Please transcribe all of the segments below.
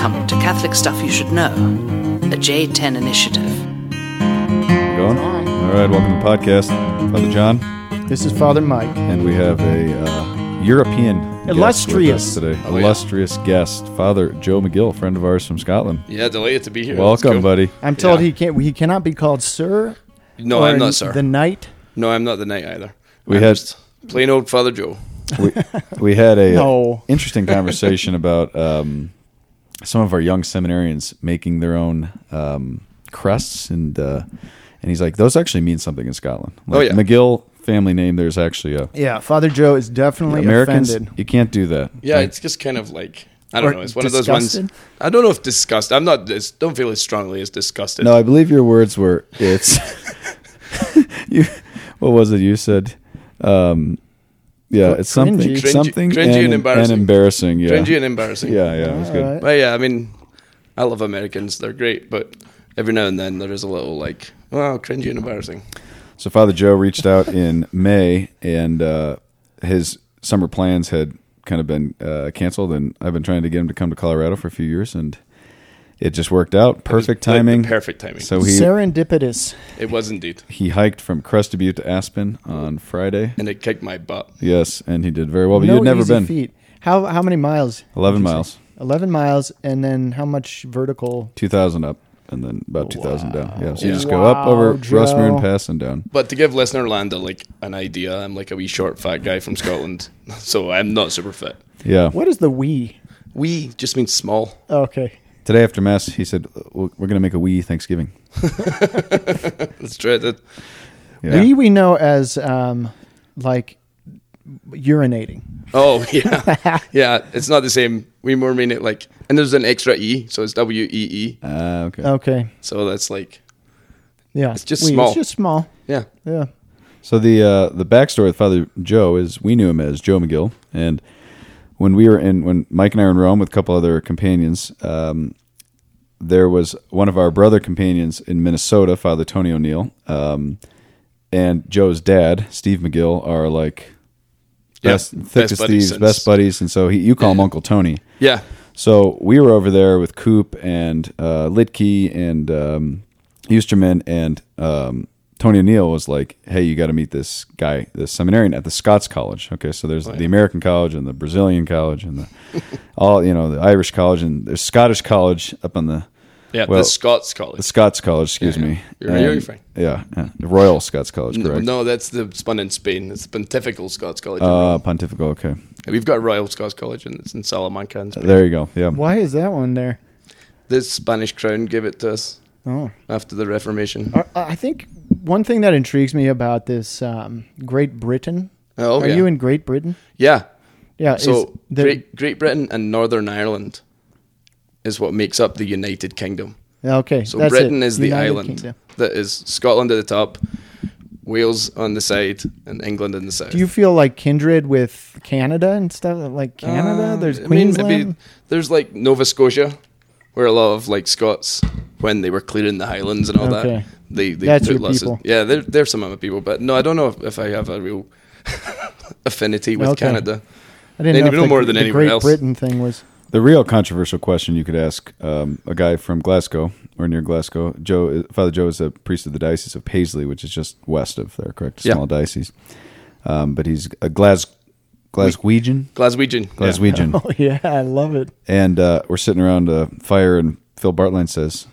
Welcome to Catholic Stuff You Should Know, a J10 initiative. Going? All right, welcome to the podcast. Father John, This is Father Mike. and we have a uh, European guest with Illustrious. us today. Oh, yeah. Illustrious guest, Father Joe McGill, friend of ours from Scotland. Yeah, delighted to be here. Welcome, Let's buddy. I'm told Yeah. he can't. He cannot be called Sir. No, or I'm not, sir. The Knight. no, I'm not the knight either. We I'm had- just plain old Father Joe. We, we had a uh, No. interesting conversation about um, some of our young seminarians making their own um, crests, and uh, and he's like, those actually mean something in Scotland. Like, Oh, yeah. McGill family name. There's actually a Yeah, Father Joe is definitely Americans. offended. You can't do that. Yeah, Like, it's just kind of like I don't know. It's one of those ones. I don't know if disgust. I'm not. This, don't feel as strongly as disgusted. No, I believe your words were it's. you, what was it you said? Um, yeah, it's something, cringy. Something, cringy and and, embarrassing. and embarrassing. Yeah, cringy and embarrassing. yeah, yeah. It was good. Alright. But yeah, I mean, I love Americans. They're great, but every now and then there is a little like, well, cringy and embarrassing. So Father Joe reached out in May, and uh, his summer plans had kind of been uh, canceled, and I've been trying to get him to come to Colorado for a few years, and it just worked out. Perfect Like, timing. perfect timing. So he Serendipitous. it was indeed, he hiked from Crested Butte to Aspen on Friday. and it kicked my butt. Yes, and he did very well. But no you'd never easy been. Feet. How how many miles? Eleven did you say? miles. Eleven miles, and then how much vertical? two thousand up and then about two thousand down. Yeah, so you just go up over Wow, West Maroon Pass and down. But to give listener land a, like an idea, I'm like a wee short fat guy from Scotland, so I'm not super fit. Yeah. What is the wee We just means small. Oh, okay. Today after mass, he said "We're we're gonna make a wee Thanksgiving. That's true. That, Yeah. We we know as um like urinating. oh yeah, yeah. It's not the same. We more mean it like, and there's an extra e, so it's W E E. Ah, okay. Okay. So that's like, Yeah. It's just We, small. It's just small. yeah. Yeah. So the uh, the backstory with Father Joe is we knew him as Joe McGill, and when we were in when Mike and I were in Rome with a couple other companions, um, there was one of our brother companions in Minnesota, Father Tony O'Neill, um, and Joe's dad, Steve McGill, are like best, best thickest buddies thieves, since- best buddies, and so he, you call him Uncle Tony. Yeah. So we were over there with Coop and uh, Litke and um, Eusterman and um, Tony O'Neill was like, "Hey, you got to meet this guy, this seminarian at the Scots College." Okay, so there's the American College and the Brazilian College and the all you know the Irish College and there's Scottish College up on the Yeah. Well, the Scots College. the Scots College. Excuse Yeah, me. You're right, you're And- fine. Yeah, yeah, the Royal Scots College, no, correct? no, that's the one in Spain. It's the Pontifical Scots College. in Uh, Pontifical. Okay, We've got Royal Scots College, and it's in Salamanca. In Spain. there you go. Yeah. Why is that one there? The Spanish crown gave it to us Oh. after the Reformation. Uh, I think one thing that intrigues me about this um, Great Britain. Oh, Are yeah. you in Great Britain? Yeah. Yeah. So the- Great Great Britain and Northern Ireland is what makes up the United Kingdom. okay. So Britain it. is the United island Kingdom. that is Scotland at the top, Wales on the side, and England in the south. Do you feel like kindred with Canada and stuff? Like Canada, Uh, there's I mean, maybe there's like Nova Scotia, where a lot of like Scots, when they were clearing the Highlands and all Okay. that, they, they That's put your lots people. Yeah, they're, they're some of my people, but no, I don't know if, if I have a real affinity with Okay. Canada. I didn't they know, even if know the, more than the anywhere Great else. Britain thing was. The real controversial question you could ask um, a guy from Glasgow or near Glasgow, Joe, Father Joe is a priest of the diocese of Paisley, which is just west of there, correct? Yeah. Small diocese, um, but he's a Glas Glaswegian, Glaswegian. yeah. Glaswegian, Oh yeah, I love it. and uh, we're sitting around a fire, and Phil Bartline says,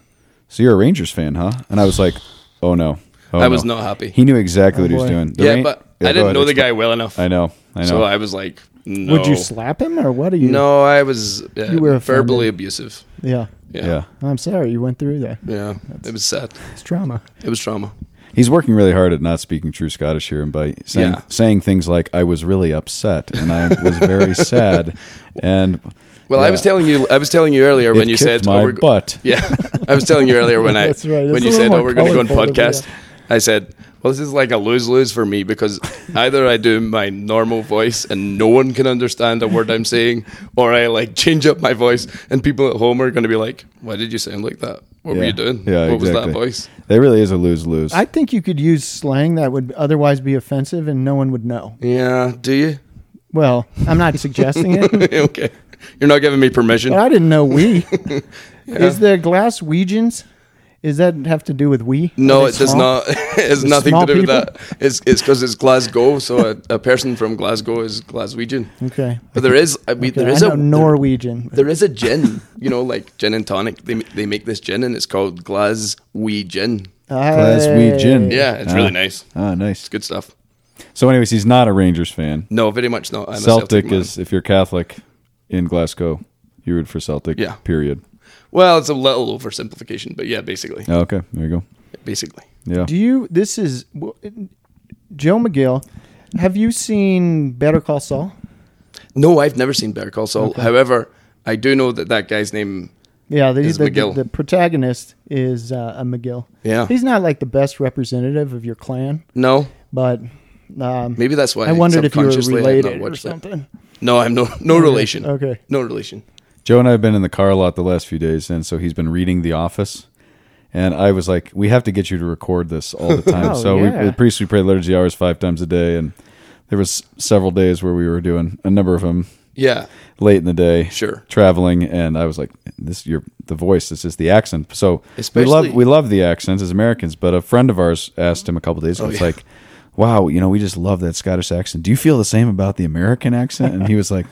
"So you're a Rangers fan, huh?" And I was like, "Oh no." Oh, I was no." not happy. He knew exactly Oh, what he oh, was boy. doing. The yeah, Ran- but Yeah, I go didn't ahead, know the explain. guy well enough. I know, I know. So I was like, no. Would you slap him or what are you? No, I was yeah, You were verbally offended. abusive. Yeah. Yeah. yeah. Oh, I'm sorry you went through that. Yeah. It was sad. It's trauma. It was trauma. He's working really hard at not speaking true Scottish here, and by saying Yeah. saying things like "I was really upset" and "I was very sad," and Well, I was telling you, I was telling you earlier it when you said, my oh, we're butt. Yeah, I was telling you earlier when I right. When you said, "Oh, we're going to go on podcast." I said, "Well, this is like a lose lose for me because either I do my normal voice and no one can understand a word I'm saying, or I like change up my voice and people at home are going to be like, "Why did you sound like that? What were you doing? Yeah, what was that voice?" It really is a lose lose. I think you could use slang that would otherwise be offensive and no one would know. Yeah, do you? Well, I'm not suggesting it. okay. You're not giving me permission. I didn't know we. Is the Glaswegians? Is that have to do with we? No, Are it they does not. It has nothing to small do with that. It's it's because it's Glasgow, so a, a person from Glasgow is Glaswegian. Okay. But there is, I mean, Okay, there is I a know Norwegian. There is a gin, you know, like gin and tonic. They they make this gin and it's called Glaswegin. Glaswegian. Yeah, it's Ah. really nice. Ah, nice. It's good stuff. So, anyways, he's not a Rangers fan. No, very much not. I'm a Celtic, man. is if you're Catholic in Glasgow, you root for Celtic. Yeah. Period. well, it's a little oversimplification, but yeah, basically, Oh, okay, there you go. basically. Yeah. Do you? This is Joe McGill. Have you seen Better Call Saul? No, I've never seen Better Call Saul. However, I do know that that guy's name. Yeah, the, Is the, the, McGill. the protagonist is uh, a McGill. Yeah. he's not like the best representative of your clan, No, but um, maybe that's why I wondered if you were subconsciously I related or watched it. something. No, I'm no no relation. Okay. no relation. Joe and I have been in the car a lot the last few days, and so he's been reading The Office. And I was like, we have to get you to record this all the time. Oh, so yeah. we, the priest, we pray liturgy hours five times a day, and there was several days where we were doing a number of them Yeah, late in the day, Sure. traveling, and I was like, "This, your the voice, this is the accent." So we love we love the accents as Americans, but a friend of ours asked him a couple days ago. Oh, it's yeah. like, "Wow, you know, we just love that Scottish accent. Do you feel the same about the American accent?" And he was like,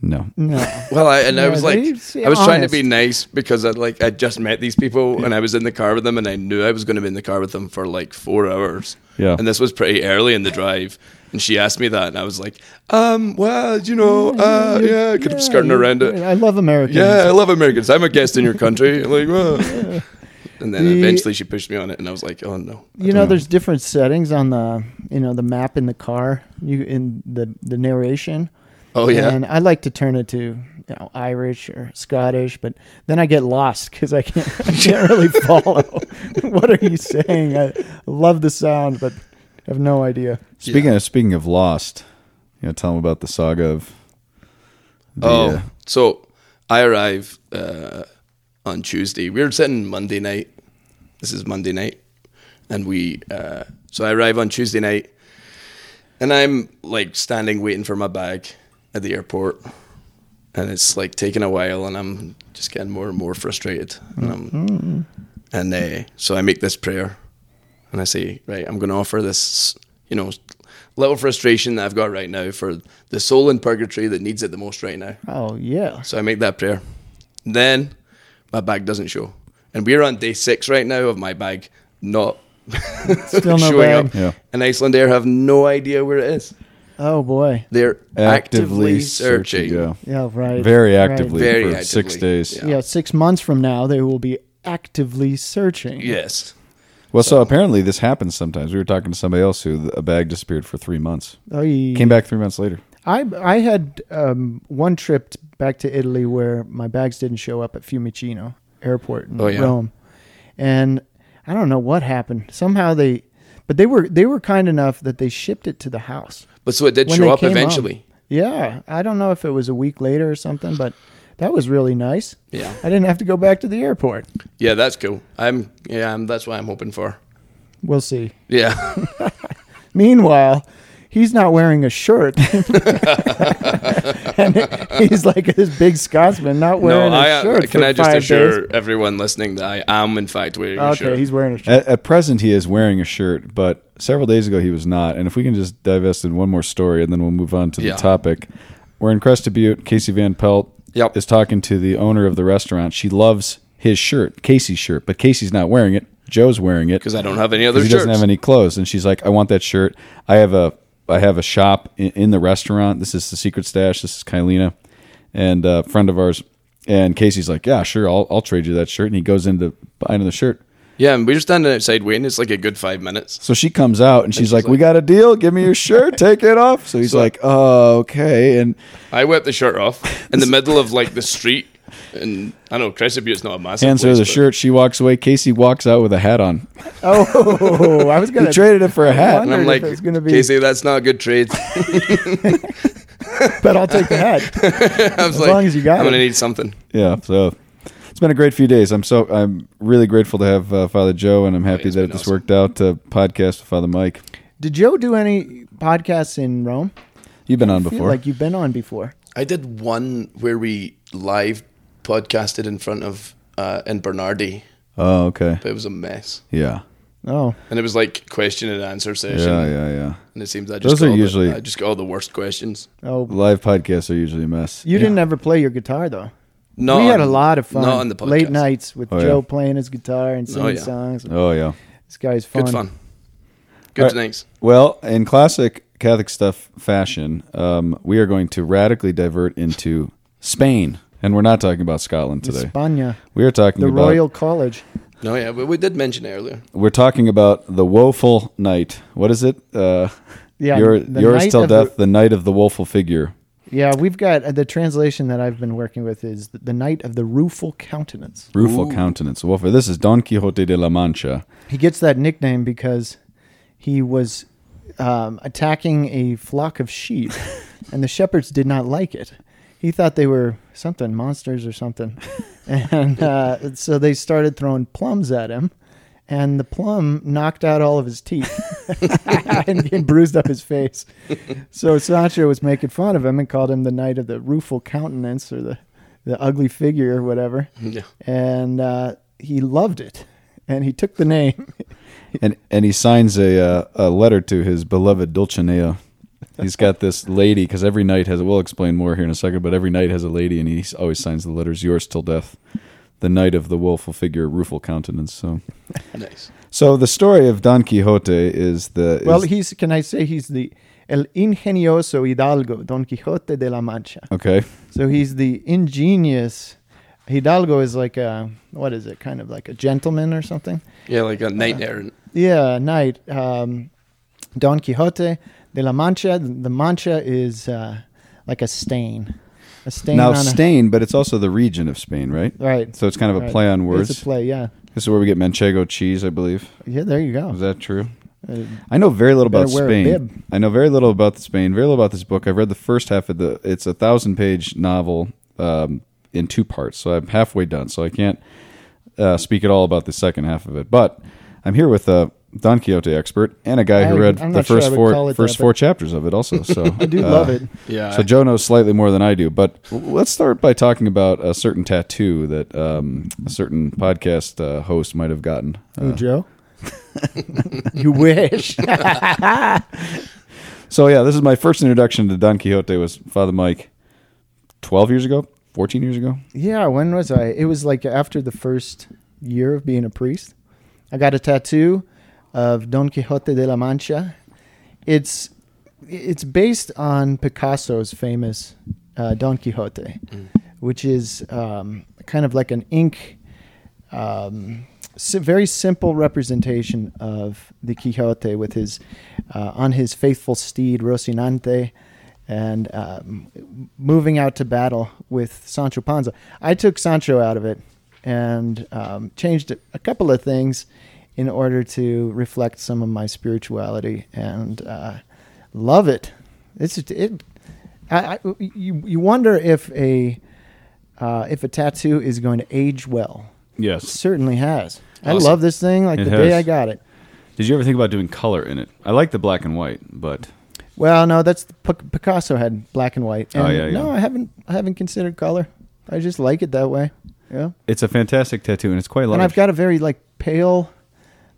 "No." No, Well, I, and I was like, I was trying to be nice because I like I just met these people and I was in the car with them and I knew I was going to be in the car with them for like four hours. Yeah. and this was pretty early in the drive. And she asked me that, and I was like, um, well, you know, uh, yeah, kind of skirting you're- around it. I love Americans. Yeah, I love Americans. I'm a guest in your country. Like, well. And then The- eventually she pushed me on it, and I was like, oh no. You know, there's different settings on the you know the map in the car. You in the the narration. Oh yeah. And I like to turn it to you know Irish or Scottish, but then I get lost because I can't I can't really follow. what are you saying? I love the sound, but have no idea. Speaking of speaking of Lost, you know, tell them about the saga of. The, Oh, uh, so I arrive uh, on Tuesday. We were sitting Monday night. This is Monday night, and we. Uh, so I arrive on Tuesday night, and I'm like standing waiting for my bag at the airport, and it's like taking a while, and I'm just getting more and more frustrated, and I'm, and uh, so I make this prayer, and I say, right, I'm going to offer this, you know, little frustration that I've got right now for the soul in purgatory that needs it the most right now. Oh yeah. So I make that prayer. Then my bag doesn't show. And we're on day six right now of my bag not Still no showing bag. up. Yeah. And Icelandair have no idea where it is. Oh boy. They're actively, searching. yeah. Yeah. Right. Very Right. actively Very for six days. yeah. Yeah. Six months from now, they will be actively searching. Yes. Well, so apparently this happens sometimes. We were talking to somebody else who a bag disappeared for three months, Oh, yeah. came back three months later. I I had um, one trip back to Italy where my bags didn't show up at Fiumicino Airport in Oh, yeah. Rome, and I don't know what happened. Somehow they, but they were they were kind enough that they shipped it to the house. But so it did show up eventually. Yeah, I don't know if it was a week later or something, but that was really nice. Yeah. I didn't have to go back to the airport. Yeah, that's cool. I'm yeah, I'm, that's what I'm hoping for. We'll see. Yeah. Meanwhile, he's not wearing a shirt. and he's like this big Scotsman not wearing no, wearing a I uh, shirt. can for I just five assure days. everyone listening that I am in fact wearing a shirt? Okay, shirt. he's wearing a shirt. At, at present, he is wearing a shirt, but several days ago he was not. And if we can just divest in one more story, and then we'll move on to Yeah. the topic. We're in Crested Butte. Casey Van Pelt Yep. is talking to the owner of the restaurant. She loves his shirt, Casey's shirt, but Casey's not wearing it. Joe's wearing it because I don't have any other he shirts. doesn't have any clothes. And she's like, "I want that shirt. I have a I have a shop in, in the restaurant. This is the Secret Stash. This is Kylina, and a friend of ours." And Casey's like, "Yeah, sure. I'll I'll trade you that shirt." And he goes into buying the shirt. Yeah, and we were standing outside waiting. It's like a good five minutes. So she comes out and she's, she's like, "We got a deal. Give me your shirt. Take it off." So he's So- like, "Oh, okay." And I whipped the shirt off in the middle of like the street, and I know Crested Butte's not a massive. hands her the but- shirt. She walks away. Casey walks out with a hat on. Oh, I was gonna traded it for a hat. And I'm wondered if like, it's gonna be- Casey, that's not a good trade. but I'll take the hat. I was As like, long as you got I'm it. gonna need something. Yeah. So it's been a great few days. I'm so I'm really grateful to have uh, Father Joe, and I'm happy it's that been this awesome. worked out to podcast with Father Mike. Did Joe do any podcasts in Rome? You've been on I feel before. like you've been on before. I did one where we live podcasted in front of uh, in Bernardi, Oh, okay. but it was a mess. Yeah. Oh, And it was like question and answer session. Yeah, yeah, yeah. And it seems I just Those are all the- usually- I just got all the worst questions. oh. Live podcasts are usually a mess. You didn't ever play your guitar though. No, we had a lot of fun. Not on the podcast. Late nights with Oh, Joe yeah. playing his guitar and singing yeah. songs. Oh, yeah. This guy's fun. Good fun. Good All right. nights. Well, in classic Catholic stuff fashion, um, we are going to radically divert into Spain. And we're not talking about Scotland today. España, We are talking about the about Royal College. No, yeah, but we did mention it earlier. we're talking about the woeful knight. What is it? Uh, Yeah, your, the yours night till of the- death, the knight of the woeful figure. Yeah, we've got uh, the translation that I've been working with is the knight of the rueful countenance. Rueful Ooh. countenance. Woeful. This is Don Quixote de la Mancha. He gets that nickname because he was um, attacking a flock of sheep, and the shepherds did not like it. He thought they were something monsters or something, and uh, so they started throwing plums at him, and the plum knocked out all of his teeth and, and bruised up his face. So Sancho was making fun of him and called him the knight of the rueful countenance or the the ugly figure or whatever, Yeah. and uh, he loved it, and he took the name. and and he signs a uh, a letter to his beloved Dulcinea. He's got this lady because every knight has. We'll explain more here in a second, but every knight has a lady, and he always signs the letters "Yours till death." The knight of the woeful figure, rueful countenance. So, Nice. so the story of Don Quixote is the Well, he's can I say he's the el ingenioso hidalgo Don Quixote de la Mancha. okay. So he's the ingenious hidalgo is like a what is it? Kind of like a gentleman or something. Yeah, like a knight errant. Yeah, knight. Um, Don Quixote de la Mancha. The Mancha is uh, like a stain. A stain Now on a, Spain, but it's also the region of Spain, right? right. So it's kind of a right. play on words. It's a play. Yeah. This is where we get manchego cheese, I believe. Yeah. There you go. Is that true? Uh, I know very little about Better wear a Spain. I know very little about Spain. Very little about this book. I've read the first half of the. It's a thousand page novel um, in two parts, so I'm halfway done. So I can't uh, speak at all about the second half of it. But I'm here with a Don Quixote expert and a guy who I- read I'm the not sure I first would four it first that, four chapters of it. Also, so I do uh, love it. Yeah. So Joe knows slightly more than I do, but let's start by talking about a certain tattoo that um, a certain podcast uh, host might have gotten. Who, Uh, Joe? you wish. So yeah, this is my first introduction to Don Quixote. Was Father Mike twelve years ago, fourteen years ago? Yeah, when was I? It was like after the first year of being a priest. I got a tattoo of Don Quixote de la Mancha. It's it's based on Picasso's famous uh, Don Quixote, which is um, kind of like an ink, um, si- very simple representation of the Quixote with his uh, on his faithful steed Rocinante, and um, moving out to battle with Sancho Panza. I took Sancho out of it and um, changed a couple of things in order to reflect some of my spirituality and uh, love it. It's it. I, I, you you wonder if a uh, if a tattoo is going to age well. Yes, It certainly has. I love this thing like It the day. I got it. Did you ever think about doing color in it? I like the black and white, but Well, no, that's Pic- Picasso had black and white. Oh, yeah, yeah. No, I haven't. I haven't considered color. I just like it that way. Yeah, it's a fantastic tattoo and it's quite large. and I've got a very like pale,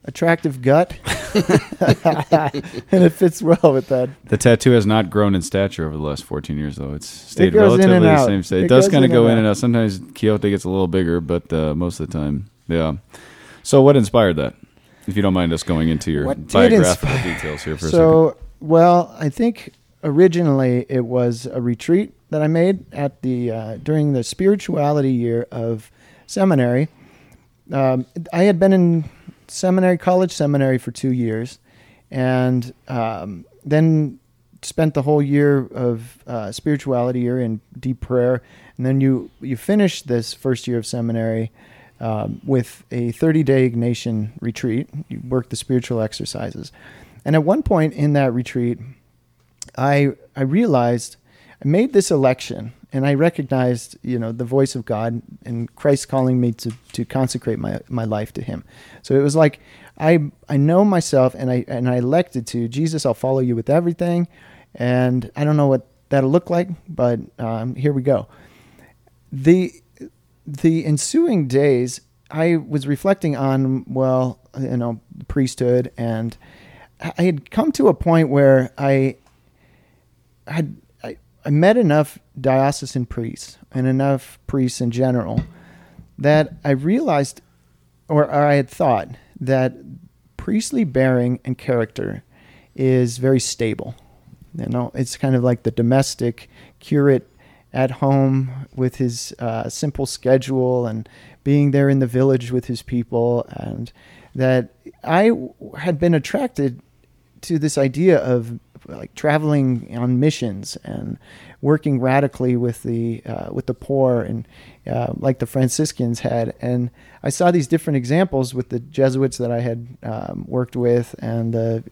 attractive gut, and it fits well with that. the tattoo has not grown in stature over the last 14 years, though. It's stayed in relatively the same state. It, It does kind of go in and out. Sometimes Quixote gets a little bigger, but uh, most of the time, yeah. So, what inspired that? If you don't mind us going into your What biographical details here for a So, well, I think originally it was a retreat that I made at the uh, during the spirituality year of seminary. Um, I had been in seminary, college seminary for two years, and um, then spent the whole year of uh, spirituality year in deep prayer, and then you you finish this first year of seminary um, with a 30 day Ignatian retreat. You work the spiritual exercises, and at one point in that retreat, I I realized I made this election and I recognized you know the voice of God and Christ calling me to to consecrate my my life to Him. So it was like I I know myself and I and I elected to Jesus. I'll follow you with everything, and I don't know what that'll look like, but um, here we go. The the ensuing days, I was reflecting on well, you know, priesthood, and I had come to a point where I had I, met enough diocesan priests and enough priests in general that I realized, or, or I had thought that priestly bearing and character is very stable. You know, it's kind of like the domestic curate at home with his uh, simple schedule and being there in the village with his people, and that I had been attracted to this idea of like traveling on missions and working radically with the uh, with the poor and uh, like the Franciscans had. And I saw these different examples with the Jesuits that I had um, worked with and the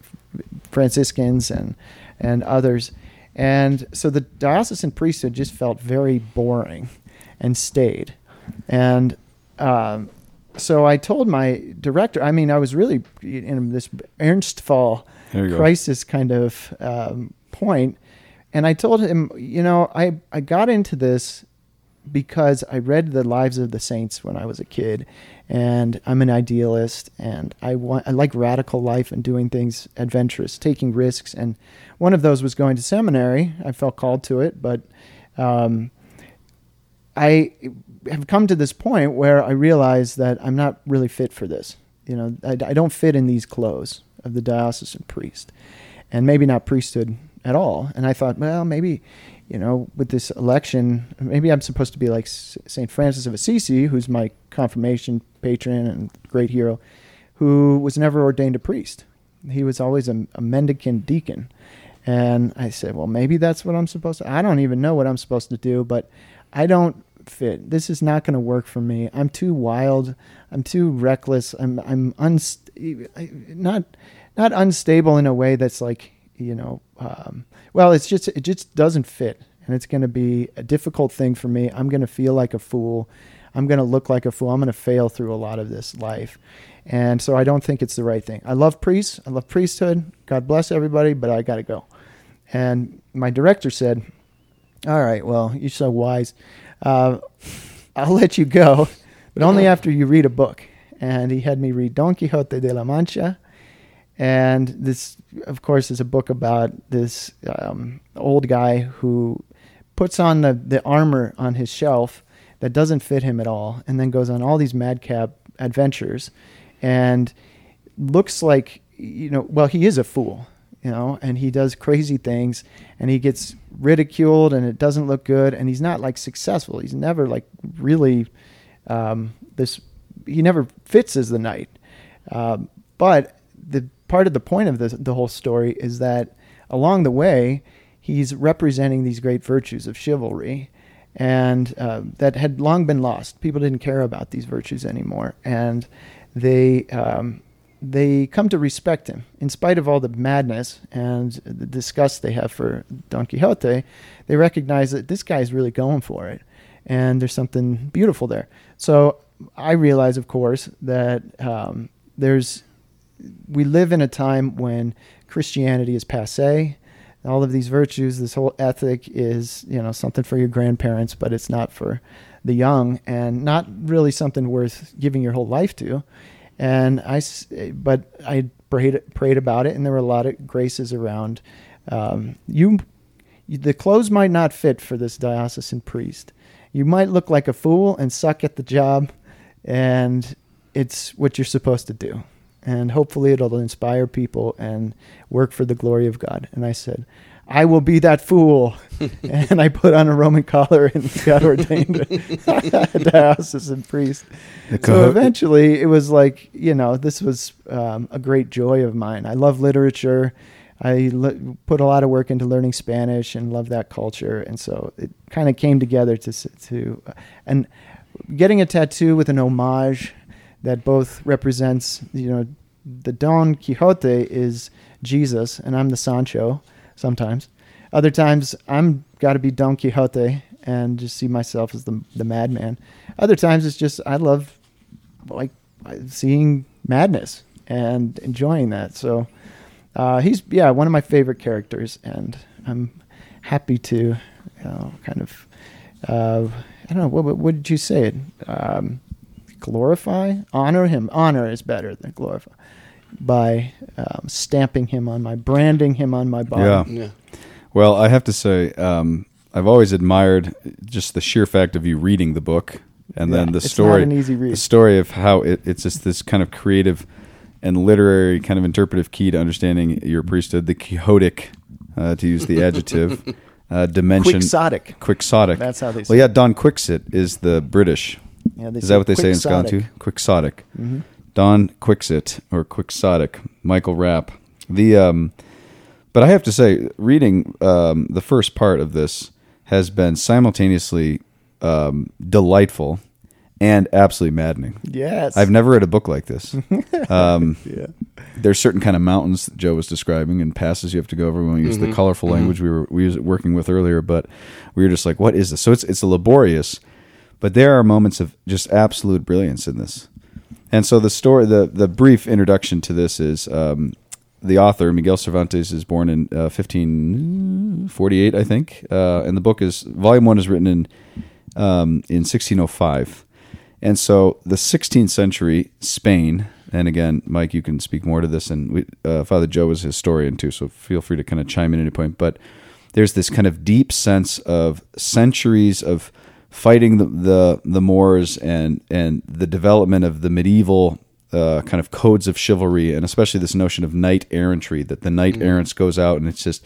Franciscans and and others. And so the diocesan priesthood just felt very boring and stayed. And um, so I told my director, I mean, I was really in this Ernstfall There you go. crisis kind of um, point, and I told him, you know, I, I got into this because I read the lives of the saints when I was a kid, and I'm an idealist, and I want I like radical life and doing things adventurous, taking risks, and one of those was going to seminary. I felt called to it, but um, I have come to this point where I realize that I'm not really fit for this. You know, I, I don't fit in these clothes of the diocesan priest, and maybe not priesthood at all. And I thought, well, maybe, you know, with this election, maybe I'm supposed to be like Saint Francis of Assisi, who's my confirmation patron and great hero, who was never ordained a priest. He was always a, a mendicant deacon. And I said, well, maybe that's what I'm supposed to. I don't even know what I'm supposed to do, but I don't fit. This is not going to work for me. I'm too wild. I'm too reckless. I'm I'm unst- not not unstable in a way that's like you know. Um, well, it's just it just doesn't fit, and it's going to be a difficult thing for me. I'm going to feel like a fool. I'm going to look like a fool. I'm going to fail through a lot of this life. And so I don't think it's the right thing. I love priests. I love priesthood. God bless everybody, but I got to go. And my director said, All right, well, you're so wise. Uh, I'll let you go, but only after you read a book. And he had me read Don Quixote de la Mancha. And this, of course, is a book about this um, old guy who puts on the, the armor on his shelf that doesn't fit him at all, and then goes on all these madcap adventures, and looks like you know. Well, he is a fool, you know, and he does crazy things, and he gets ridiculed, and it doesn't look good, and he's not like successful. He's never like really um, this. He never fits as the knight, um, but the part of the point of the the whole story is that along the way he's representing these great virtues of chivalry and uh, that had long been lost. People didn't care about these virtues anymore, and they um, they come to respect him in spite of all the madness and the disgust they have for Don Quixote. They recognize that this guy is really going for it, and there's something beautiful there. So I realize, of course, that um, there's we live in a time when Christianity is passe all of these virtues, this whole ethic is, you know, something for your grandparents, but it's not for the young and not really something worth giving your whole life to. And I, but I prayed, prayed about it and there were a lot of graces around. Um, you, the clothes might not fit for this diocesan priest. You might look like a fool and suck at the job and it's what you're supposed to do and hopefully it'll inspire people and work for the glory of God. And I said, I will be that fool. and I put on a Roman collar and got ordained a diocesan priest. So eventually it was like, you know, this was um, a great joy of mine. I love literature. I le- put a lot of work into learning Spanish and love that culture. And so it kind of came together to, to, and getting a tattoo with an homage that both represents, you know, the Don Quixote is Jesus and I'm the Sancho sometimes. Other times I'm got to be Don Quixote and just see myself as the the madman. Other times it's just I love like seeing madness and enjoying that. So uh, he's yeah one of my favorite characters, and I'm happy to, you know, kind of, uh, I don't know, what, what, did you say? It um, glorify, honor him. Honor is better than glorify by um, stamping him on my, branding him on my body. Yeah. Yeah. Well, I have to say, um, I've always admired just the sheer fact of you reading the book, and then Yeah, the it's story, not an easy read. the story of how it, it's just this kind of creative and literary kind of interpretive key to understanding your priesthood, the quixotic, uh, to use the adjective, uh, dimension. Quixotic. Quixotic. That's how they say Well, yeah, Don Quixote is the British. Yeah, they is say that what they say in Scotland too? quixotic. Quixotic. Don Quixote or Quixotic, Michael Rapp. The um, but I have to say, reading um, the first part of this has been simultaneously um, delightful and absolutely maddening. Yes. I've never read a book like this. Um, Yeah. there's certain kind of mountains that Joe was describing and passes you have to go over. We won't use Mm-hmm. the colorful language we were we was working with earlier, but we were just like, what is this? So it's it's a laborious, but there are moments of just absolute brilliance in this. And so the story, the the brief introduction to this is um, the author Miguel Cervantes is born in uh, 1548, I think, uh, and the book is volume one is written in um, in 1605. And so the 16th century Spain, and again, Mike, you can speak more to this, and we, uh, Father Joe was a historian too, so feel free to kind of chime in at any point. But there's this kind of deep sense of centuries of fighting the the, the Moors and and the development of the medieval uh, kind of codes of chivalry, and especially this notion of knight errantry that the knight errant goes out and it's just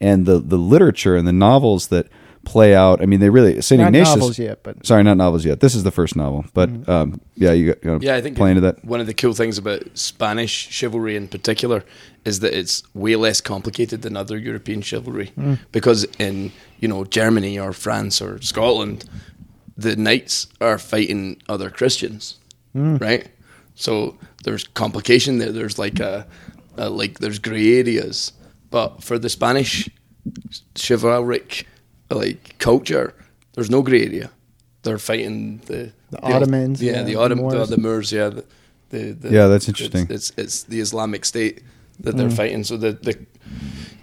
and the the literature and the novels that play out. I mean, they really Saint Not Ignatius. novels yet, but Sorry, not novels yet. This is the first novel, but mm. um, yeah, you got, you Yeah, I think play into that. one of the cool things about Spanish chivalry in particular is that it's way less complicated than other European chivalry. Mm. Because in you know Germany or France or Scotland, the knights are fighting other Christians, mm. right? So there's complication there. There's like a, a like there's grey areas, but for the Spanish chivalric like culture, there's no grey area. They're fighting the The Ottomans, yeah, yeah, the the Ottoman, the, Moors. the Moors, yeah, the, the, the Yeah, that's interesting. It's, it's it's the Islamic State that they're Mm. fighting. So the the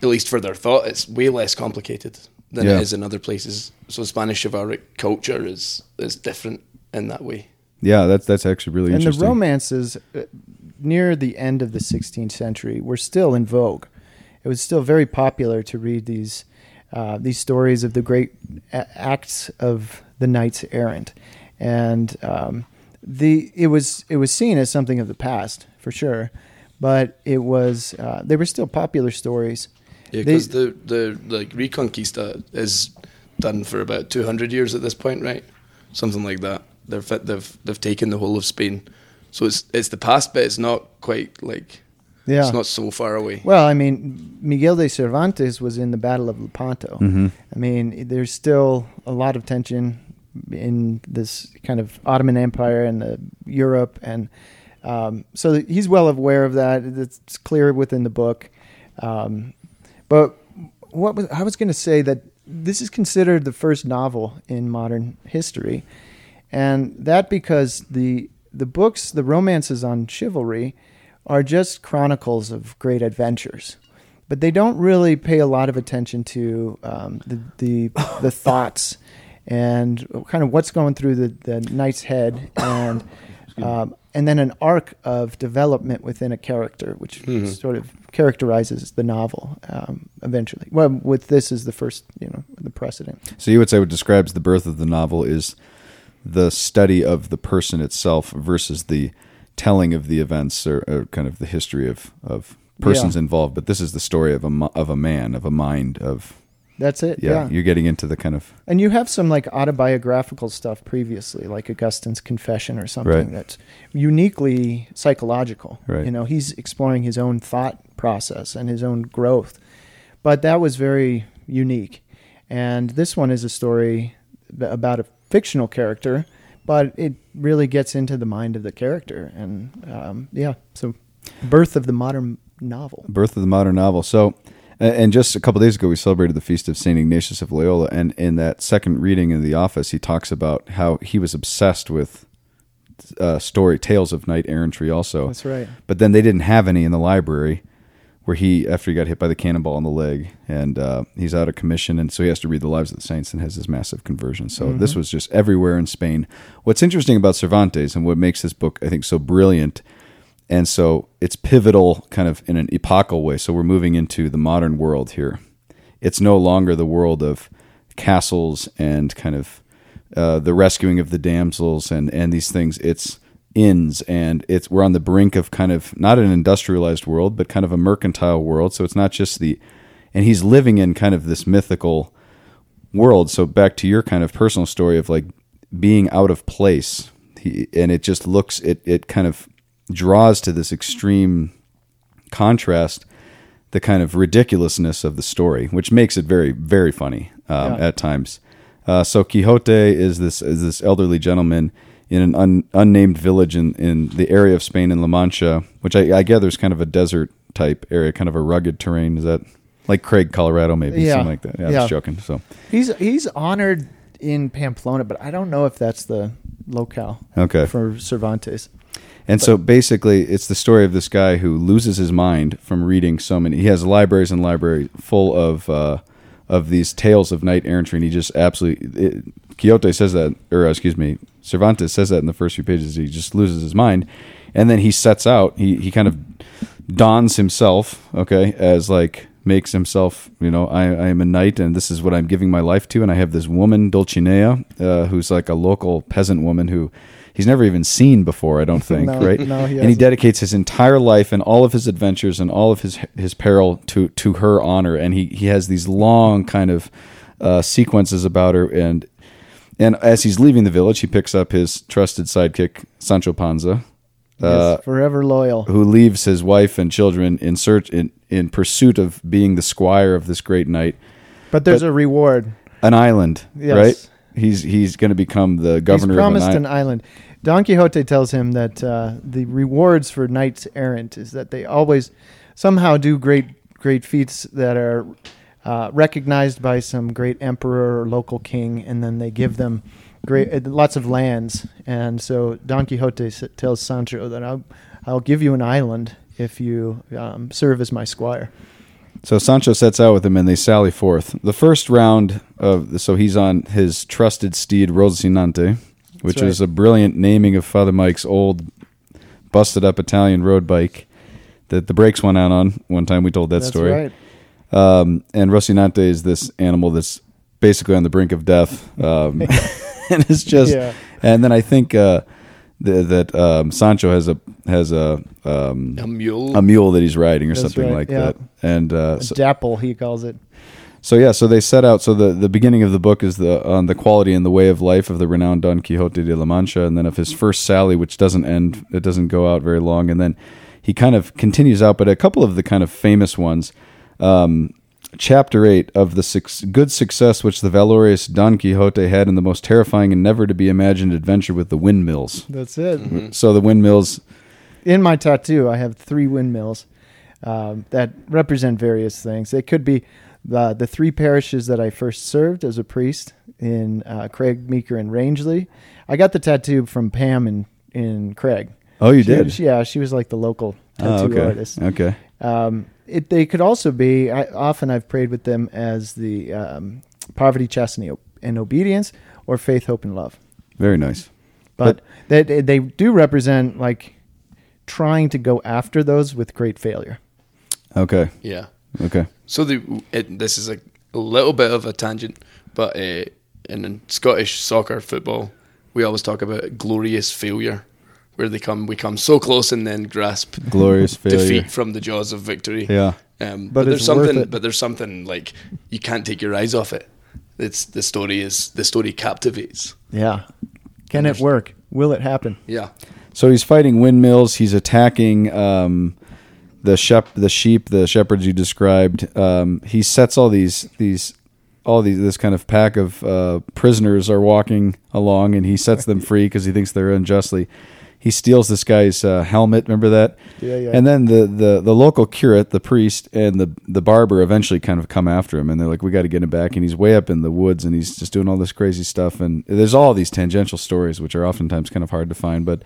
at least for their thought, it's way less complicated than Yeah. it is in other places. So Spanish chivalric culture is is different in that way. Yeah, that's that's actually really and the romances uh, near the end of the 16th century were still in vogue. It was still very popular to read these uh, these stories of the great a- acts of the knights errant, and um, the it was it was seen as something of the past for sure, but it was uh, they were still popular stories. Yeah, because the the like Reconquista is done for about two hundred years at this point, right? Something like that. They're fit, they've they've taken the whole of Spain, so it's it's the past, but it's not quite like Yeah. it's not so far away. Well, I mean, Miguel de Cervantes was in the Battle of Lepanto. I mean, there's still a lot of tension in this kind of Ottoman Empire and the Europe, and um, so he's well aware of that. It's clear within the book. Um, but what was, I was going to say that this is considered the first novel in modern history, and that because the the books, the romances on chivalry, are just chronicles of great adventures, but they don't really pay a lot of attention to um, the the the thoughts and kind of what's going through the the knight's head and. Um, and then an arc of development within a character, which sort of characterizes the novel um, eventually. Well, with this is the first, you know, the precedent. So you would say what describes the birth of the novel is the study of the person itself versus the telling of the events or, or kind of the history of, of persons Yeah. involved. But this is the story of a of a man, of a mind, of That's it. yeah. Yeah. You're getting into the kind of And you have some like autobiographical stuff previously, like Augustine's Confession or something Right. that's uniquely psychological. Right. You know, he's exploring his own thought process and his own growth. But that was very unique. And this one is a story about a fictional character, but it really gets into the mind of the character. And um, yeah, so birth of the modern novel. birth of the modern novel. So, and just a couple days ago, we celebrated the feast of Saint Ignatius of Loyola, and in that second reading in the office, he talks about how he was obsessed with uh, story tales of knight errantry. Also, That's right. But then they didn't have any in the library where he after he got hit by the cannonball in the leg and uh, he's out of commission and so he has to read the lives of the saints and has this massive conversion. So this was just everywhere in spain. What's interesting about cervantes and what makes this book i think so brilliant and so it's pivotal kind of in an epochal way so we're moving into the modern world here. It's no longer the world of castles and kind of uh, the rescuing of the damsels and and these things. It's inns and it's we're on the brink of kind of not an industrialized world but kind of a mercantile world so it's not just the and he's living in kind of this mythical world so back to your kind of personal story of like being out of place he, and it just looks it it kind of draws to this extreme contrast the kind of ridiculousness of the story, which makes it very, very funny um, Yeah. at times. Uh, so Quixote is this is this elderly gentleman in an un, unnamed village in, in the area of Spain in La Mancha, which I, I gather is kind of a desert type area, kind of a rugged terrain. Is that like Craig, Colorado, maybe Yeah. something like that? Yeah, I Yeah. was joking. So He's he's honored in Pamplona, but I don't know if that's the locale okay, for Cervantes. And so basically, it's the story of this guy who loses his mind from reading so many. He has libraries and libraries full of uh, of these tales of knight errantry, and he just absolutely. It, Quixote says that, or excuse me, Cervantes says that in the first few pages. He just loses his mind, and then he sets out. He he kind of dons himself, okay, as like makes himself, you know, I, I am a knight and this is what I'm giving my life to. And I have this woman, Dulcinea, uh, who's like a local peasant woman who he's never even seen before, I don't think, No, right? no, he and he dedicates his entire life and all of his adventures and all of his his peril to to her honor. And he he has these long kind of uh, sequences about her and and as he's leaving the village, he picks up his trusted sidekick Sancho Panza, uh, Yes, forever loyal. who leaves his wife and children in search in, in pursuit of being the squire of this great knight. But there's but- a reward. An island, Yes. right? He's he's going to become the governor He's promised of an an island. island. Don Quixote tells him that uh, the rewards for knights errant is that they always somehow do great great feats that are uh, recognized by some great emperor or local king, and then they give them great uh, lots of lands. And so Don Quixote s- tells Sancho that I'll I'll give you an island if you um, serve as my squire. So Sancho sets out with him, and they sally forth. The first round of so he's on his trusted steed Rocinante, which right. is a brilliant naming of Father Mike's old busted up Italian road bike that the brakes went out on one time. We told that That's story. right. Um, and Rocinante is this animal that's basically on the brink of death, um, and it's just. Yeah. And then I think uh, th- that um, Sancho has a has a um, A mule. a mule that he's riding or That's something right, like yeah. that. And uh, A so, dapple, he calls it. so yeah, so they set out. So the, the beginning of the book is the on the quality and the way of life of the renowned Don Quixote de la Mancha, and then of his first sally, which doesn't end. It doesn't go out very long, and then he kind of continues out. But a couple of the kind of famous ones. Um, chapter 8 of the six, good success which the valorous Don Quixote had in the most terrifying and never to be imagined adventure with the windmills. That's it. So the windmills, in my tattoo, I have three windmills um, that represent various things. They could be the the three parishes that I first served as a priest in uh, Craig, Meeker, and Rangely. I got the tattoo from Pam in in Craig. Oh, you She- did? she- yeah, she was like the local Oh, tattoo okay. artist. Okay. Um, it, they could also be. I, often I've prayed with them as the um, poverty, chastity, and obedience, or faith, hope, and love. Very nice. But, they they they do represent like trying to go after those with great failure. Okay. yeah. Okay. So the it, this is a, a little bit of a tangent, but uh, in Scottish soccer football, we always talk about glorious failure, where they come we come so close and then grasp Glorious failure. defeat from the jaws of victory. Yeah. Um, But but, there's something. But there's something like you can't take your eyes off it. It's the story is the story captivates. Yeah. Can it work? Will it happen? Yeah. So he's fighting windmills. He's attacking um, the shep, the sheep, the shepherds you described. Um, he sets all these these all these this kind of pack of uh, prisoners are walking along, and he sets them free because he thinks they're unjustly. He steals this guy's uh, helmet. Remember that? Yeah, yeah. And then the, the, the local curate, the priest, and the the barber eventually kind of come after him, and they're like, "We got to get him back." And he's way up in the woods, and he's just doing all this crazy stuff. And there's all these tangential stories, which are oftentimes kind of hard to find. But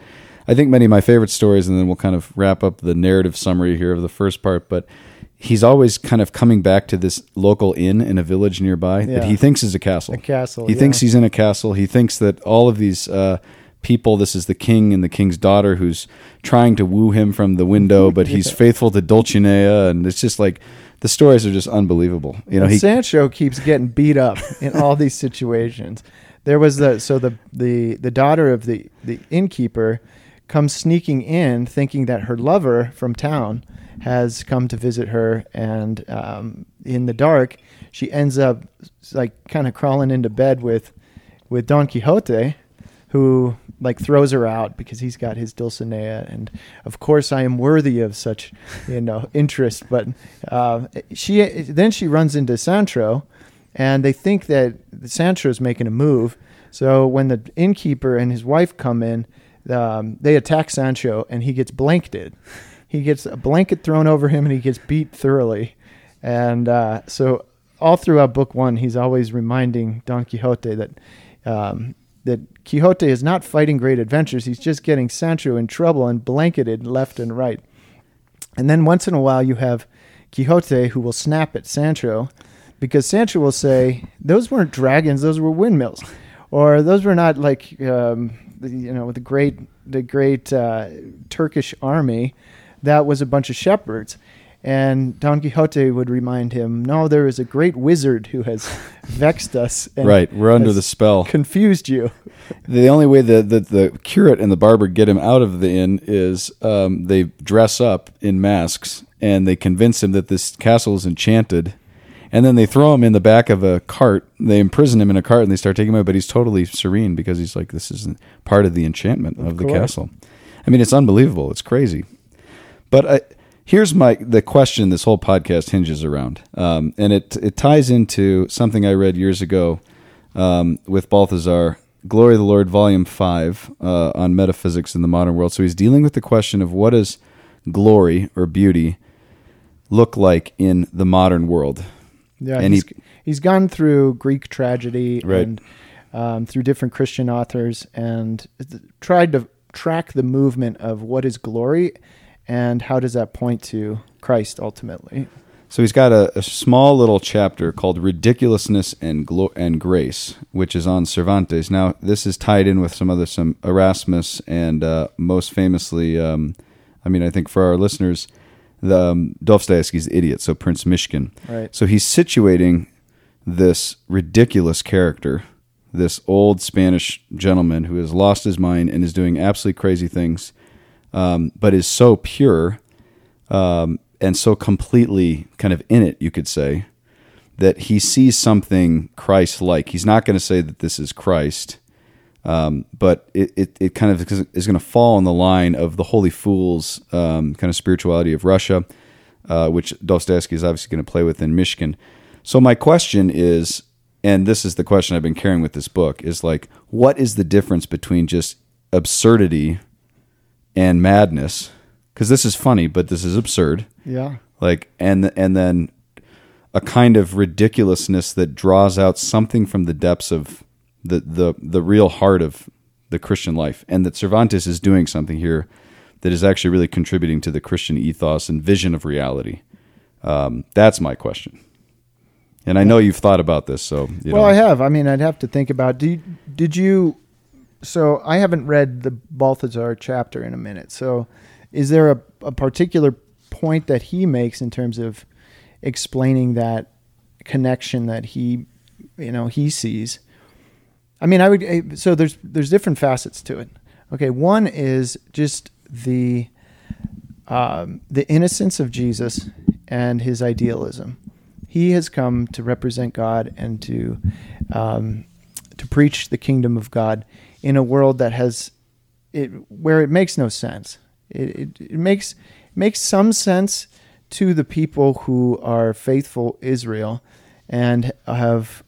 I think many of my favorite stories, and then we'll kind of wrap up the narrative summary here of the first part. But he's always kind of coming back to this local inn in a village nearby Yeah. that he thinks is a castle. A castle, He yeah. thinks he's in a castle. He thinks that all of these uh, people, this is the king and the king's daughter who's trying to woo him from the window, but he's faithful to Dulcinea, and it's just like the stories are just unbelievable. You know, he Sancho keeps getting beat up in all these situations. There was the so the the the daughter of the the innkeeper comes sneaking in, thinking that her lover from town has come to visit her, and um, in the dark, she ends up like kind of crawling into bed with with Don Quixote, who like throws her out because he's got his Dulcinea, and of course I am worthy of such, you know, interest. But uh, she then she runs into Sancho, and they think that Sancho is making a move. So when the innkeeper and his wife come in, um, they attack Sancho, and he gets blanketed. He gets a blanket thrown over him, and he gets beat thoroughly. And uh, so all throughout book one, he's always reminding Don Quixote that um, that Quixote is not fighting great adventures. He's just getting Sancho in trouble and blanketed left and right. And then once in a while, you have Quixote who will snap at Sancho because Sancho will say, "Those weren't dragons; those were windmills," or "Those were not like um, the, you know the great the great uh, Turkish army. That was a bunch of shepherds." And Don Quixote would remind him, "No, there is a great wizard who has vexed us. And right, we're under the spell. confused you." The only way that the, the curate and the barber get him out of the inn is um, they dress up in masks and they convince him that this castle is enchanted. And then they throw him in the back of a cart. They imprison him in a cart and they start taking him out. But he's totally serene because he's like, this is part of the enchantment of, the castle. I mean, it's unbelievable. It's crazy. But I, here's my the question this whole podcast hinges around, um, and it it ties into something I read years ago um, with Balthasar, "Glory of the Lord," Volume Five, uh, on metaphysics in the modern world. So he's dealing with the question of what does glory or beauty look like in the modern world. Yeah, And he's, he- he's gone through Greek tragedy Right. and um, through different Christian authors and tried to track the movement of what is glory and how does that point to Christ ultimately. So he's got a, a small little chapter called "Ridiculousness and Glo- and Grace," which is on Cervantes. Now, this is tied in with some other some Erasmus and uh, most famously, um, I mean, I think for our listeners, the um, Dostoevsky's Idiot. So Prince Myshkin. Right. So he's situating this ridiculous character, this old Spanish gentleman who has lost his mind and is doing absolutely crazy things, um, but is so pure um, and so completely kind of in it, you could say, that he sees something Christ like. He's not going to say that this is Christ, um, but it, it, it kind of is going to fall on the line of the Holy Fools um, kind of spirituality of Russia, uh, which Dostoevsky is obviously going to play with in Myshkin. So, my question is, and this is the question I've been carrying with this book, is like, what is the difference between just absurdity and madness? Because this is funny, but this is absurd Yeah. like and and then a kind of ridiculousness that draws out something from the depths of the the the real heart of the Christian life and that Cervantes is doing something here that is actually really contributing to the Christian ethos and vision of reality. Um, that's my question. And I know you've thought about this, so you well, know. I have. I mean, I'd have to think about. Did did you? So I haven't read the Balthasar chapter in a minute. So, is there a, a particular point that he makes in terms of explaining that connection that he, you know, he sees? I mean, I would. eh, So there's there's different facets to it. Okay, one is just the um, the innocence of Jesus and his idealism. He has come to represent God and to um, to preach the kingdom of God in a world that has it where it makes no sense. It, it, it makes makes some sense to the people who are faithful Israel and have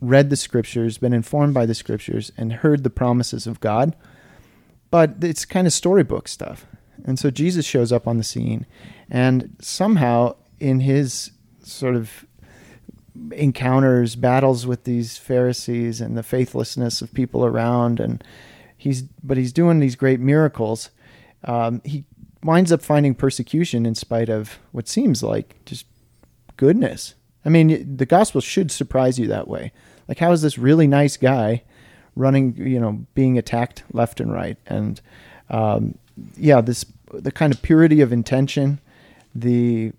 read the scriptures, been informed by the scriptures, and heard the promises of God. But it's kind of storybook stuff. And so Jesus shows up on the scene, and somehow in his sort of encounters, battles with these Pharisees and the faithlessness of people around, and he's but he's doing these great miracles. Um, he winds up finding persecution in spite of what seems like just goodness. I mean, the gospel should surprise you that way. Like, how is this really nice guy running, you know, being attacked left and right? And um, yeah, this the kind of purity of intention, the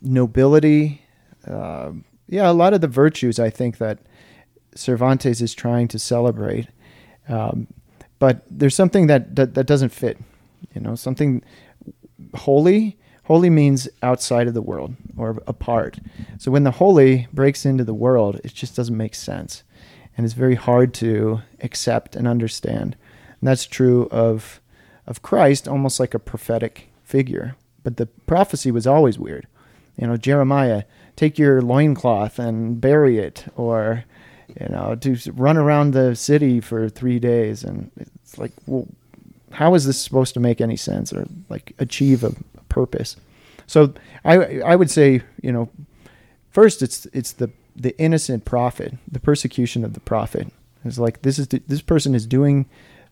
nobility, uh, yeah, a lot of the virtues I think that Cervantes is trying to celebrate. Um, but there's something that, that that doesn't fit, you know, something holy. Holy means outside of the world or apart. So when the holy breaks into the world, it just doesn't make sense, and it's very hard to accept and understand. And that's true of of Christ, almost like a prophetic figure. But the prophecy was always weird. You know, Jeremiah, take your loincloth and bury it, or you know, to run around the city for three days, and it's like, well, how is this supposed to make any sense or like achieve a, purpose? So I I would say you know, first it's it's the the innocent prophet, the persecution of the prophet. It's like this is this person is doing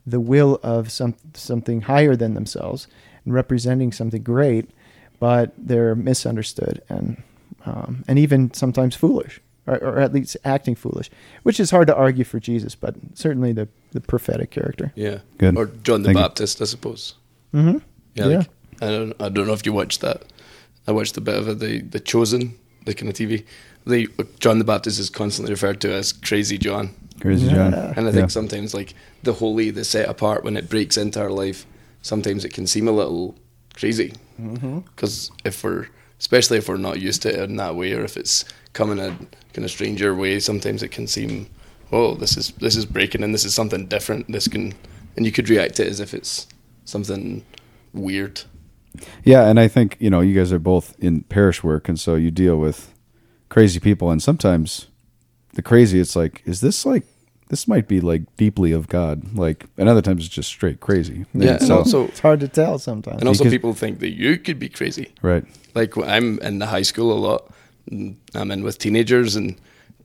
the will of some something higher than themselves and representing something great, but they're misunderstood and um, and even sometimes foolish, or, or, at least acting foolish, which is hard to argue for Jesus, but certainly the the prophetic character. Yeah, Good. Or John the Thank you. Baptist, I suppose. Mm-hmm. Yeah, Yeah. like, I don't I don't know if you watched that. I watched a bit of it, the the Chosen, the kind of TV. The John the Baptist is constantly referred to as Crazy John. Crazy Yeah. John. And I think Yeah. sometimes like the holy, the set apart, when it breaks into our life, sometimes it can seem a little crazy. Because if we're, especially if we're not used to it in that way, or if it's coming a kind of stranger way, sometimes it can seem, oh, this is this is breaking and This is something different. This can, and you could react to it as if it's something weird. Yeah, and I think you know you guys are both in parish work, and so you deal with crazy people, and sometimes the crazy, it's like, is this like this might be like deeply of God, like, and other times it's just straight crazy. Yeah, And and so also It's hard to tell sometimes. and also Because- people think that you could be crazy. right, like I'm in the high school a lot. and I'm in with teenagers, and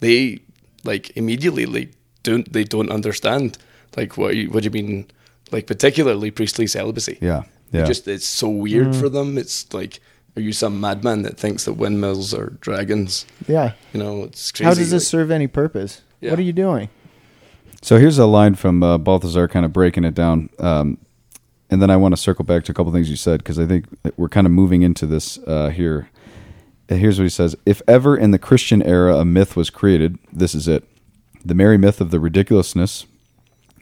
they like immediately like don't they don't understand like what you, what do you mean like particularly priestly celibacy. yeah, It yeah, just it's so weird for mm. them. It's like are you some madman that thinks that windmills are dragons? yeah. You know, it's crazy. How does this like- serve any purpose? Yeah. What are you doing? So here's a line from uh, Balthasar, kind of breaking it down, um, and then I want to circle back to a couple things you said because I think we're kind of moving into this uh, here. Uh, Here's what he says: If ever in the Christian era a myth was created, this is it: the merry myth of the ridiculousness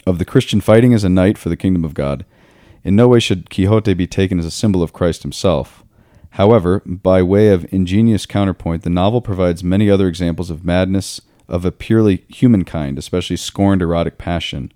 of the Christian fighting as a knight for the kingdom of God. In no way should Quixote be taken as a symbol of Christ himself. However, by way of ingenious counterpoint, the novel provides many other examples of madness of a purely human kind, especially scorned erotic passion.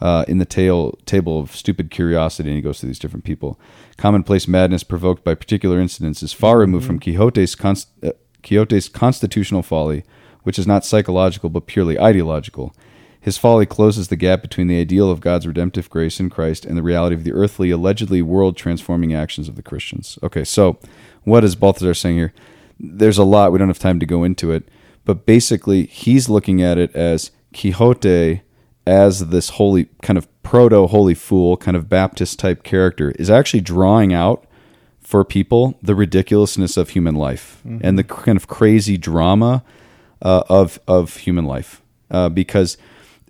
Uh, in the tale, table of stupid curiosity, and he goes through these different people. Commonplace madness provoked by particular incidents is far removed from Quixote's, const- uh, Quixote's constitutional folly, which is not psychological but purely ideological. His folly closes the gap between the ideal of God's redemptive grace in Christ and the reality of the earthly, allegedly world transforming actions of the Christians. Okay, so what is Balthasar saying here? There's a lot. We don't have time to go into it. But basically, he's looking at it as Quixote as this holy, kind of proto holy fool, kind of Baptist type character, is actually drawing out for people the ridiculousness of human life and the kind of crazy drama uh, of of human life uh, because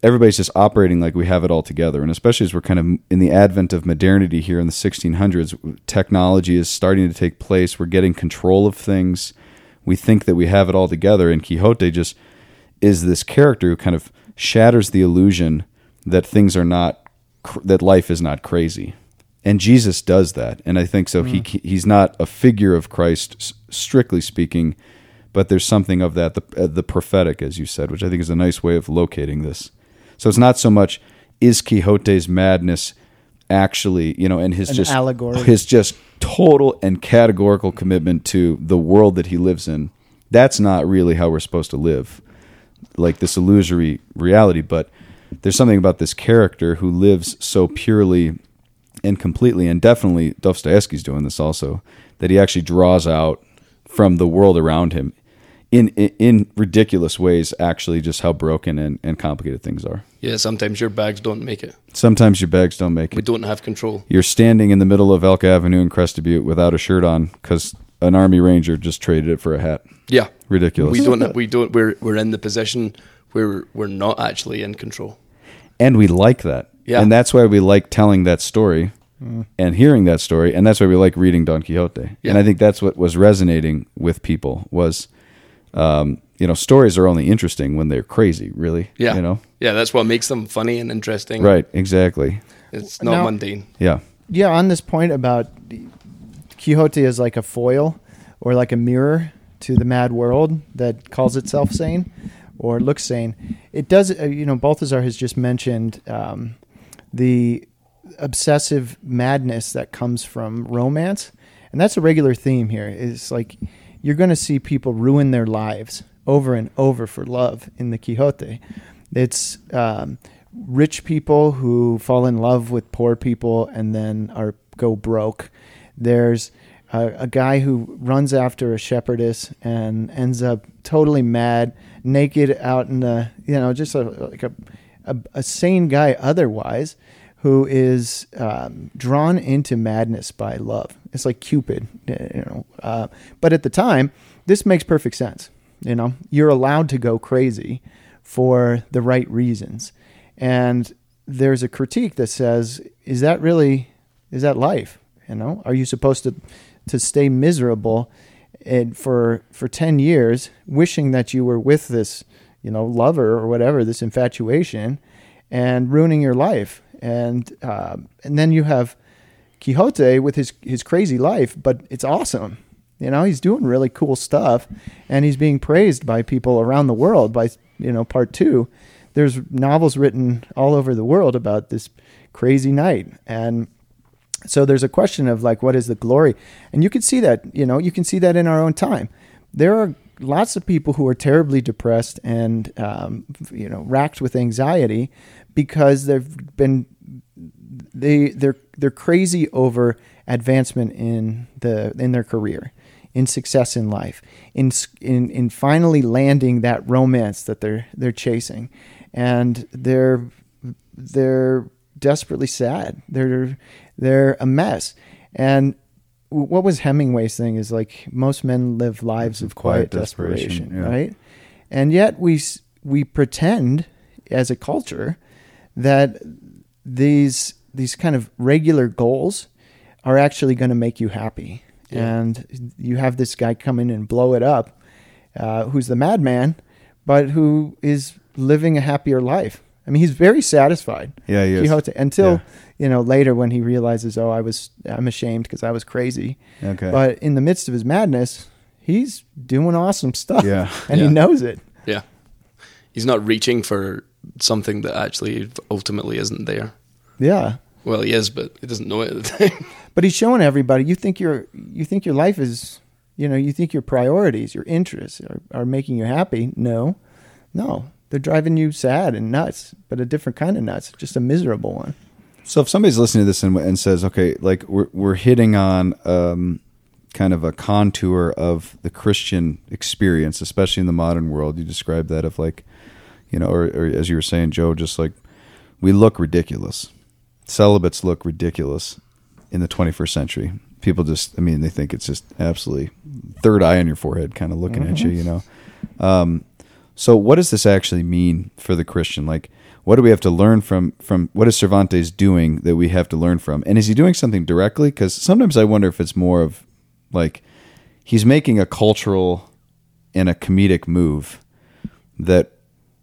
everybody's just operating like we have it all together. And especially as we're kind of in the advent of modernity here in the 1600s technology is starting to take place. We're getting control of things we think that we have it all together and quixote just is this character who kind of shatters the illusion that things are not that life is not crazy. And Jesus does that and I think so he he's not a figure of Christ strictly speaking but there's something of that the uh, the prophetic as you said which I think is a nice way of locating this. So it's not so much is Quixote's madness actually you know and his An just allegory. his just total and categorical commitment to the world that he lives in that's not really how we're supposed to live like this illusory reality but there's something about this character who lives so purely and completely and definitely Dostoevsky's doing this also that he actually draws out from the world around him in, in in ridiculous ways actually just how broken and, and complicated things are. Yeah, sometimes your bags don't make it. Sometimes your bags don't make it. We don't have control. You're standing in the middle of Elk Avenue in Crested Butte without a shirt on because an Army Ranger just traded it for a hat. Yeah, Ridiculous. we don't. We don't. We're we're in the position where we're not actually in control. and we like that. Yeah. And that's why we like telling that story mm. and hearing that story, and that's why we like reading Don Quixote. Yeah. And I think that's what was resonating with people was, um, you know, stories are only interesting when they're crazy, really. Yeah, You know. Yeah, that's what makes them funny and interesting. Right. Exactly. It's not Now- mundane. Yeah. Yeah, on this point about Quixote is like a foil or like a mirror to the mad world that calls itself sane or looks sane. It does, uh, you know, Balthasar has just mentioned um, the obsessive madness that comes from romance. And that's a regular theme here. Is like you're going to see people ruin their lives over and over for love in the Quixote. It's um, rich people who fall in love with poor people and then are go broke. There's a, a guy who runs after a shepherdess and ends up totally mad, naked out in the you know just a, like a a, a sane guy otherwise who is um, drawn into madness by love. It's like Cupid, you know. Uh, but at the time, this makes perfect sense. You know, you're allowed to go crazy for the right reasons, and there's a critique that says, "Is that really? Is that life? You know, are you supposed to to stay miserable and for for ten years, wishing that you were with this, you know, lover or whatever, this infatuation, and ruining your life?" And uh, and then you have Quixote with his his crazy life, but it's awesome. You know, he's doing really cool stuff, and he's being praised by people around the world. By you know, part two, there's novels written all over the world about this crazy knight, and so there's a question of like, what is the glory? And you can see that. You know, you can see that in our own time. There are lots of people who are terribly depressed and um, you know racked with anxiety because they've been they they're they're crazy over advancement in the in their career, in success in life, in in in finally landing that romance that they're they're chasing, and they're they're desperately sad. They're they're a mess, and what was Hemingway's thing is like most men live lives of quiet, quiet desperation, desperation, yeah. right? And yet we we pretend as a culture that these these kind of regular goals are actually going to make you happy. Yeah. And you have this guy come in and blow it up, uh, who's the madman, but who is living a happier life. I mean, he's very satisfied. Yeah, he is. Until Yeah. you know later when he realizes, oh, I was I'm ashamed because I was crazy. Okay. But in the midst of his madness, he's doing awesome stuff. Yeah. and Yeah. he knows it. Yeah, he's not reaching for something that actually ultimately isn't there. Yeah. Well, he is, but he doesn't know it at the time. But he's showing everybody you think your you think your life is you know you think your priorities your interests are, are making you happy. No, no, they're driving you sad and nuts, but a different kind of nuts, just a miserable one. So if somebody's listening to this and, and says, okay, like we're we're hitting on um, kind of a contour of the Christian experience, especially in the modern world, you describe that of like, you know, or, or as you were saying, Joe, just like we look ridiculous. Celibates look ridiculous in the 21st century. People just, I mean, they think it's just absolutely third eye on your forehead, kind of looking at you, you know. Um, so, what does this actually mean for the Christian? Like, what do we have to learn from from what is Cervantes doing that we have to learn from? And is he doing something directly? Because sometimes I wonder if it's more of like he's making a cultural and a comedic move that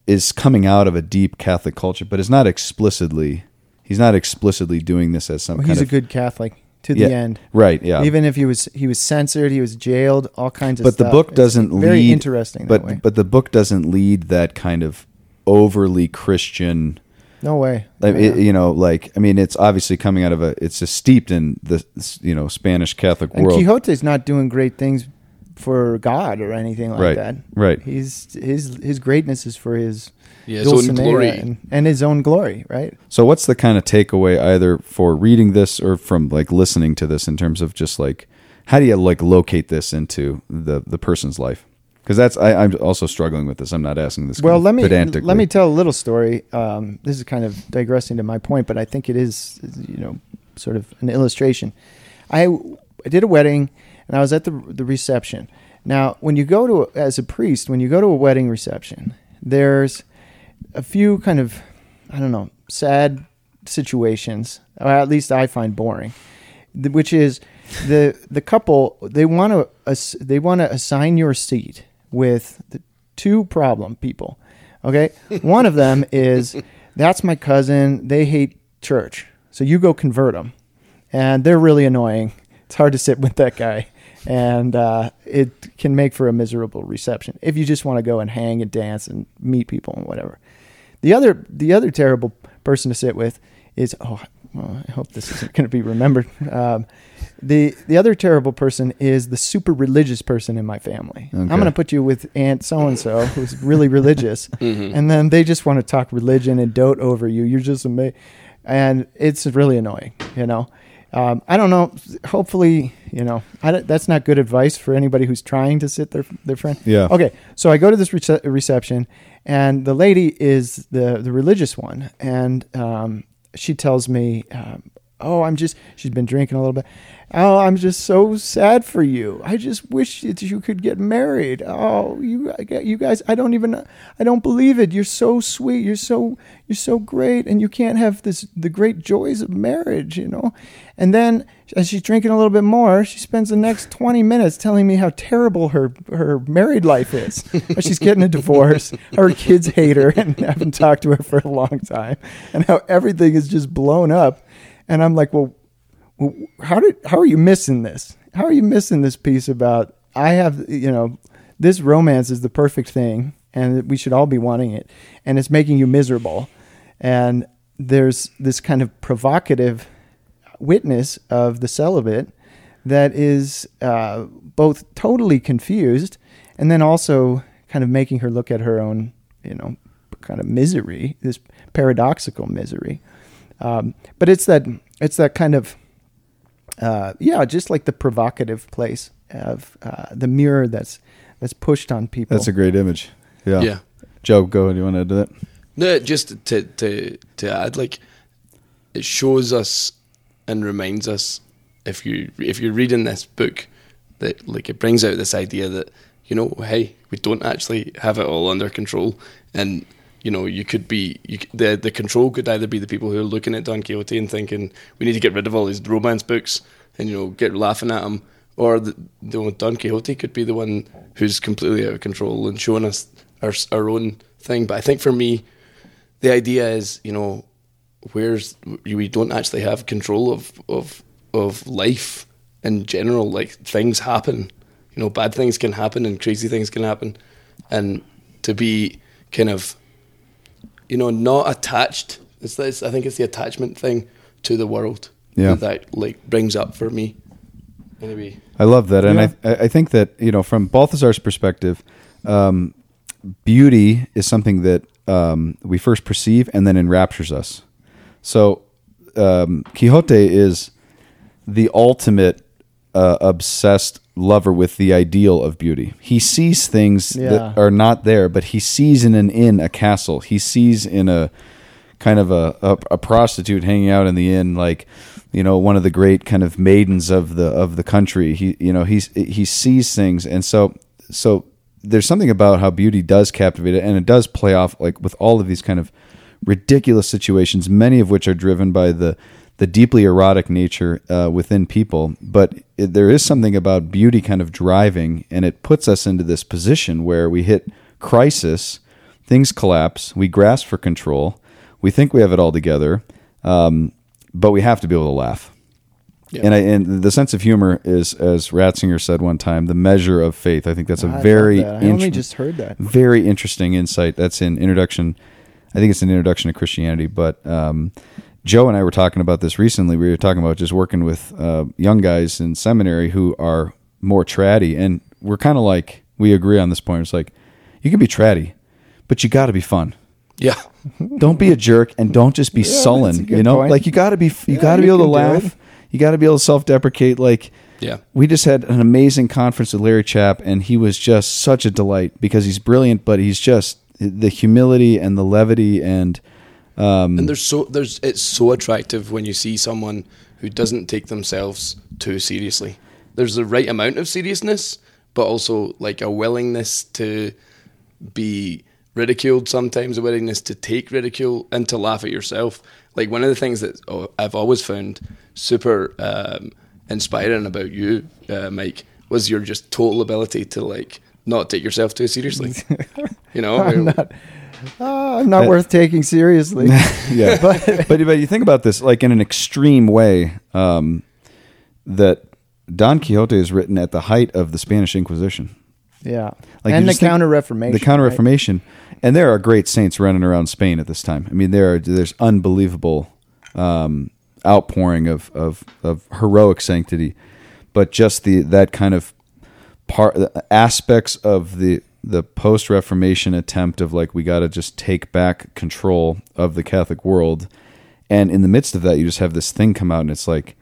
is coming out of a deep Catholic culture, but is not explicitly. He's not explicitly doing this as some. Well, he's a good Catholic to yeah, the end. right? Yeah, Even if he was he was censored, he was jailed, all kinds of but stuff. the book doesn't very lead interesting but that way. but the book doesn't lead that kind of overly christian no way. like, Yeah. it- you know like i mean it's obviously coming out of a it's just steeped in the you know spanish catholic and world Quixote's not doing great things for God or anything like Right, that. right. He's his his greatness is for his Yeah, his own glory. and, and his own glory, right? so what's the kind of takeaway either for reading this or from like listening to this in terms of just like how do you like locate this into the the person's life Because that's I, I'm also struggling with this. I'm not asking this. Well, let me let me tell a little story. Um, this is kind of digressing to my point, but I think it is, you know, sort of an illustration. I, I did a wedding, and I was at the the reception. Now, when you go to as a priest, when you go to a wedding reception, there's a few kind of I don't know sad situations, or at least I find boring, which is the the couple they want to they want to assign your seat with the two problem people. Okay, one of them is that's my cousin. They hate church, so you go convert them, and they're really annoying. It's hard to sit with that guy, and uh, it can make for a miserable reception if you just want to go and hang and dance and meet people and whatever. The other the other terrible person to sit with is oh well, I hope this isn't going to be remembered. Um, the the other terrible person is the super religious person in my family. I'm going to put you with Aunt so and so who's really religious, and then they just want to talk religion and dote over you. You're just amazing, and it's really annoying. You know, um, I don't know. Hopefully, you know, that's not good advice for anybody who's trying to sit their their friend. Yeah. Okay, so I go to this rece- reception, and the lady is the the religious one, and um, she tells me, um, "Oh, I'm just." She's been drinking a little bit. Oh, I'm just so sad for you. I just wish that you could get married. Oh, you you guys, I don't even I don't believe it. You're so sweet. You're so you're so great and you can't have this the great joys of marriage, you know. And then as she's drinking a little bit more, she spends the next 20 minutes telling me how terrible her her married life is. She's getting a divorce, her kids hate her and haven't talked to her for a long time, and how everything is just blown up. And I'm like, well, how did how are you missing this? How are you missing this piece about I have you know this romance is the perfect thing and we should all be wanting it and it's making you miserable and there's this kind of provocative witness of the celibate that is uh, both totally confused and then also kind of making her look at her own you know kind of misery this paradoxical misery um, but it's that it's that kind of uh, yeah, just like the provocative place of uh, the mirror that's that's pushed on people. That's a great image. Yeah. Yeah. Joe, go. Do you want to add to that? No, just to to to add, like it shows us and reminds us if you if you're reading this book that like it brings out this idea that you know hey we don't actually have it all under control. And you know you could be you, the the control could either be the people who are looking at Don Quixote and thinking we need to get rid of all these romance books and you know get laughing at them or the, the Don Quixote could be the one who's completely out of control and showing us our our own thing. But I think for me the idea is, you know, where's we don't actually have control of of of life in general. Like things happen, you know, bad things can happen and crazy things can happen, and to be kind of, you know, not attached. It's this. I think it's the attachment thing to the world. Yeah. that, that like brings up for me. Anyway, I love that, and Yeah. I I I think that you know from Balthasar's perspective, um, beauty is something that um, we first perceive and then enraptures us. So um, Quixote is the ultimate uh, obsessed lover with the ideal of beauty. He sees things Yeah. that are not there, but he sees in an inn a castle. He sees in a kind of a, a, a prostitute hanging out in the inn, like you know one of the great kind of maidens of the of the country. He you know he's he sees things, and so so there's something about how beauty does captivate it, and it does play off like with all of these kind of ridiculous situations, many of which are driven by the the deeply erotic nature uh, within people. But it, there is something about beauty kind of driving, and it puts us into this position where we hit crisis, things collapse, we grasp for control, we think we have it all together, um, but we have to be able to laugh. Yeah. And, I, and the sense of humor is, as Ratzinger said one time, the measure of faith. I think that's a I very that. I only just heard that. very interesting insight. That's in introduction. I think it's an introduction to Christianity. But um, Joe and I were talking about this recently. We were talking about just working with uh, young guys in seminary who are more tratty, and we're kind of like we agree on this point. It's like you can be tratty, but you got to be fun. yeah, Don't be a jerk, and don't just be Yeah, sullen. You know, point. like you got to be you Yeah, got to be able to can do laugh. You got to be able to self deprecate. Like Yeah. we just had an amazing conference with Larry Chapp, and he was just such a delight because he's brilliant, but he's just the humility and the levity and um, And there's so there's it's so attractive when you see someone who doesn't take themselves too seriously. There's the right amount of seriousness, but also like a willingness to be ridiculed sometimes, a willingness to take ridicule and to laugh at yourself. Like one of the things that oh, I've always found super um, inspiring about you, uh, Mike, was your just total ability to like not take yourself too seriously. you know, I'm not, uh, I'm not worth taking seriously. yeah. but, but you think about this like in an extreme way um, that Don Quixote is written at the height of the Spanish Inquisition. yeah. Like, and the Counter Reformation. The Counter Reformation, and there are great saints running around Spain at this time. I mean, there are there's unbelievable um, outpouring of, of of heroic sanctity, but just the that kind of part aspects of the the post Reformation attempt of like we got to just take back control of the Catholic world, and in the midst of that, you just have this thing come out, and it's like.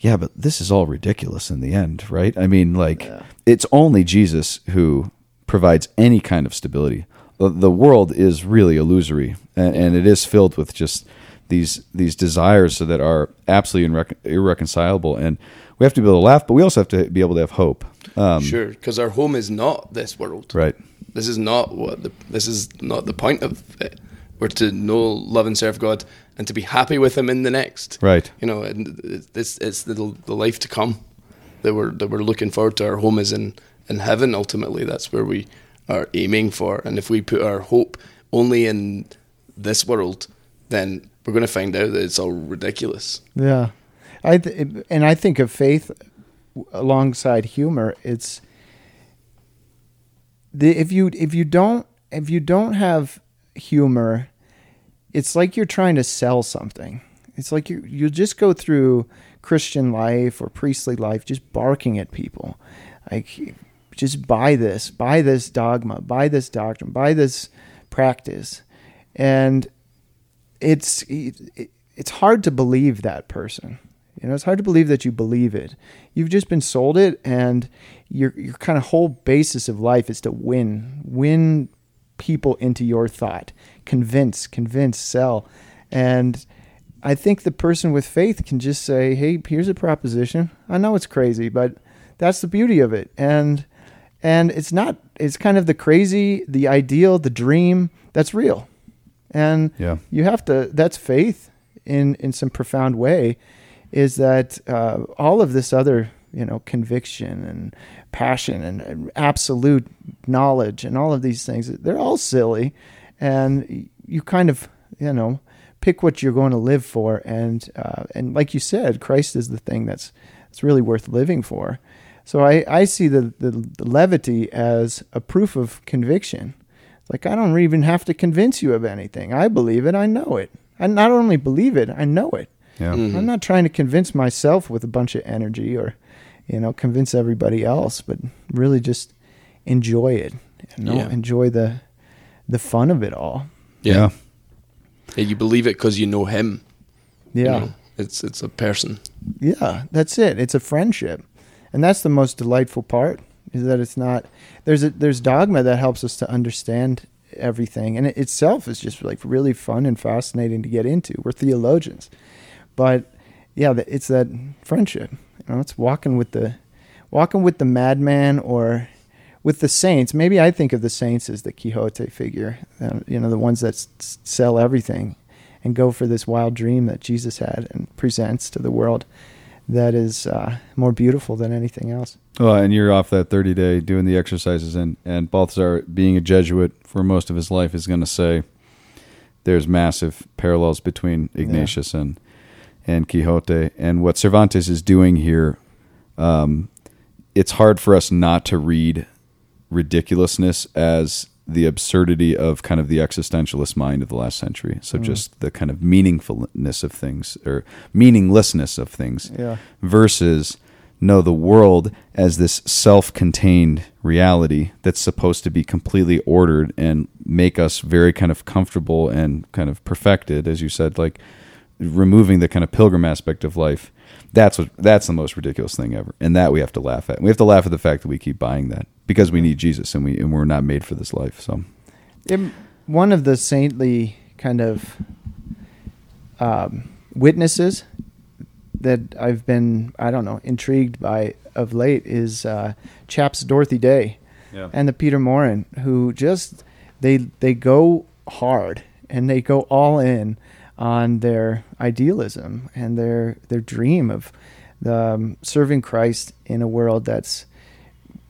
Yeah, but this is all ridiculous in the end, right? I mean, like, it's only Jesus who provides any kind of stability. The, the world is really illusory, and, and it is filled with just these these desires that are absolutely irrec- irreconcilable. And we have to be able to laugh, but we also have to be able to have hope. Um, sure, because our home is not this world. Right. This is not what the this is not the point of it. We're to know, love, and serve God, and to be happy with Him in the next. Right. You know, and it's it's the the life to come that we're that we're looking forward to. Our home is in in heaven. Ultimately, that's where we are aiming for. And if we put our hope only in this world, then we're going to find out that it's all ridiculous. Yeah, I th- and I think of faith alongside humor. It's the if you if you don't if you don't have humor, it's like you're trying to sell something. It's like you you just go through Christian life or priestly life just barking at people, like just buy this, buy this dogma, buy this doctrine, buy this practice, and it's it, it's hard to believe that person. You know, it's hard to believe that you believe it. You've just been sold it, and your your kind of whole basis of life is to win, win people into your thought, convince, convince, sell, and I think the person with faith can just say, "Hey, here's a proposition. I know it's crazy, but that's the beauty of it." And and it's not. It's kind of the crazy, the ideal, the dream that's real, and Yeah. you have to. That's faith in in some profound way. Is that uh, all of this other you know conviction and passion and, and absolute knowledge and all of these things? They're all silly, and you kind of you know pick what you're going to live for. And uh, and like you said christ is the thing that's that's really worth living for. So i i see the, the the levity as a proof of conviction. Like i don't even have to convince you of anything. I believe it. I know it. I not only believe it i know it Yeah. Mm-hmm. i'm not trying to convince myself with a bunch of energy or you know convince everybody else but really just enjoy it you know Yeah. enjoy the the fun of it all Yeah. Yeah, you believe it because you know Him. you yeah know? it's it's a person. Yeah, that's it. It's a friendship, and that's the most delightful part. Is that it's not there's a there's dogma that helps us to understand everything, and it itself is just like really fun and fascinating to get into. We're theologians, but yeah, it's that friendship. You know, it's walking with the walking with the madman or with the saints. Maybe I think of the saints as the Quixote figure. Uh, you know, the ones that s- sell everything and go for this wild dream that Jesus had and presents to the world that is uh, more beautiful than anything else. Well, and you're off that 30 day doing the exercises, and and Balthasar, being a Jesuit for most of his life, is going to say there's massive parallels between Ignatius and and Quixote, and what Cervantes is doing here. Um, it's hard for us not to read ridiculousness as the absurdity of kind of the existentialist mind of the last century. So just the kind of meaningfulness of things or meaninglessness of things Yeah. versus no the world as this self-contained reality that's supposed to be completely ordered and make us very kind of comfortable and kind of perfected as you said like removing the kind of pilgrim aspect of life. That's what that's the most ridiculous thing ever, and that we have to laugh at. We have to laugh at the fact that we keep buying that because we need Jesus and we and we're not made for this life. So It- one of the saintly kind of um, witnesses that I've been, I don't know, intrigued by of late is uh, Chapp's Dorothy Day Yeah. and the Peter Maurin, who just they they go hard and they go all in on their idealism and their their dream of um, serving Christ in a world that's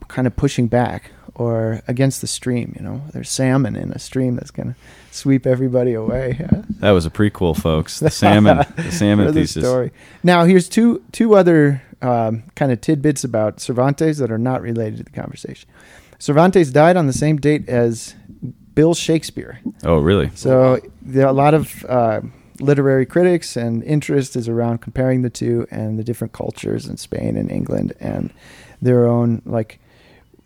kind of pushing back or against the stream. You know, there's salmon in a stream that's going to sweep everybody away. that was a prequel, folks. The salmon, the salmon the thesis. story. Now, here's two two other um, kind of tidbits about Cervantes that are not related to the conversation. Cervantes died on the same date as Bill Shakespeare. Oh, really? So there are a lot of uh, literary critics and interest is around comparing the two and the different cultures in Spain and England and their own like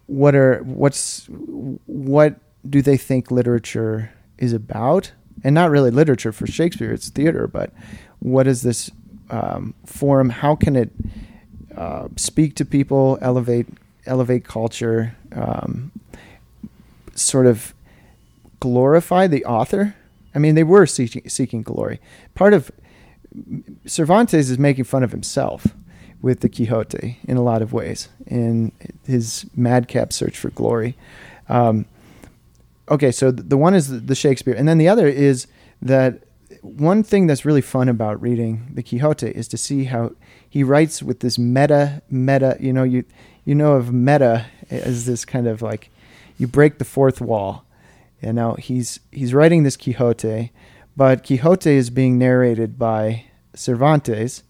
what are what's what do they think literature is about and not really literature for Shakespeare it's theater but what is this um, form how can it uh, speak to people elevate elevate culture um, sort of glorify the author. I mean, they were seeking, seeking glory. Part of Cervantes is making fun of himself with the Quixote in a lot of ways in his madcap search for glory. Um, okay, so the one is the- Shakespeare, and then the other is that one thing that's really fun about reading the Quixote is to see how he writes with this meta meta. You know, you you know of meta as this kind of like you break the fourth wall. And now he's he's writing this Quixote, but Quixote is being narrated by Cervantes,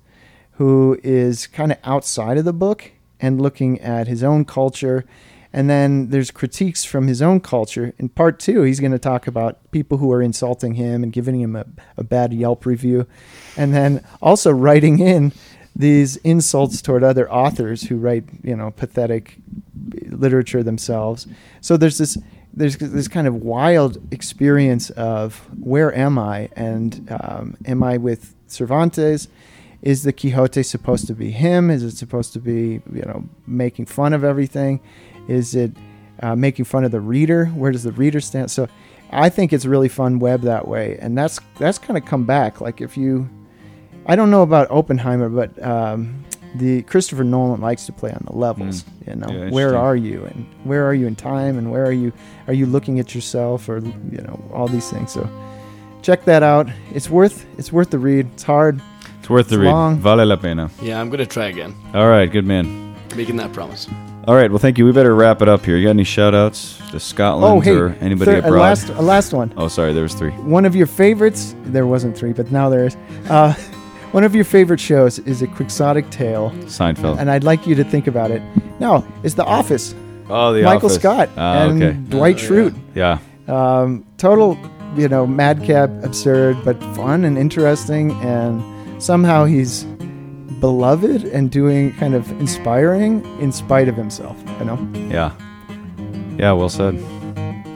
who is kind of outside of the book and looking at his own culture. And then there's critiques from his own culture. In part two, he's going to talk about people who are insulting him and giving him a, a bad Yelp review. And then also writing in these insults toward other authors who write, you know, pathetic literature themselves. So there's this there's this kind of wild experience of where am I and um, am I with Cervantes? Is the Quixote supposed to be him? Is it supposed to be you know making fun of everything? Is it uh, making fun of the reader? Where does the reader stand? So I think it's a really fun web that way, and that's that's kind of come back. Like if you, I don't know about Oppenheimer, but um, the Christopher Nolan likes to play on the levels. Mm. You know, Yeah, where are you and where are you in time and where are you are you looking at yourself or you know all these things. So check that out. It's worth it's worth the read. It's hard. It's worth the It's read. long. Vale la pena. Yeah, I'm gonna try again. All right, good man. Making that promise. All right, well, thank you. We better wrap it up here. You got any shout outs to Scotland Oh hey, or anybody thir- a abroad? last a last one. Oh, sorry, there was three. One of your favorites. There wasn't three, but now there is. Uh, one of your favorite shows is a Quixotic Tale, Seinfeld. and I'd like you to think about it. No, it's The Office. oh, the Office. Michael Office. Scott Ah, and okay. Dwight Oh, yeah. Schrute. Yeah. um, total, you know, madcap, absurd, but fun and interesting, and somehow he's beloved and doing kind of inspiring in spite of himself. You know, Yeah. Yeah, well said.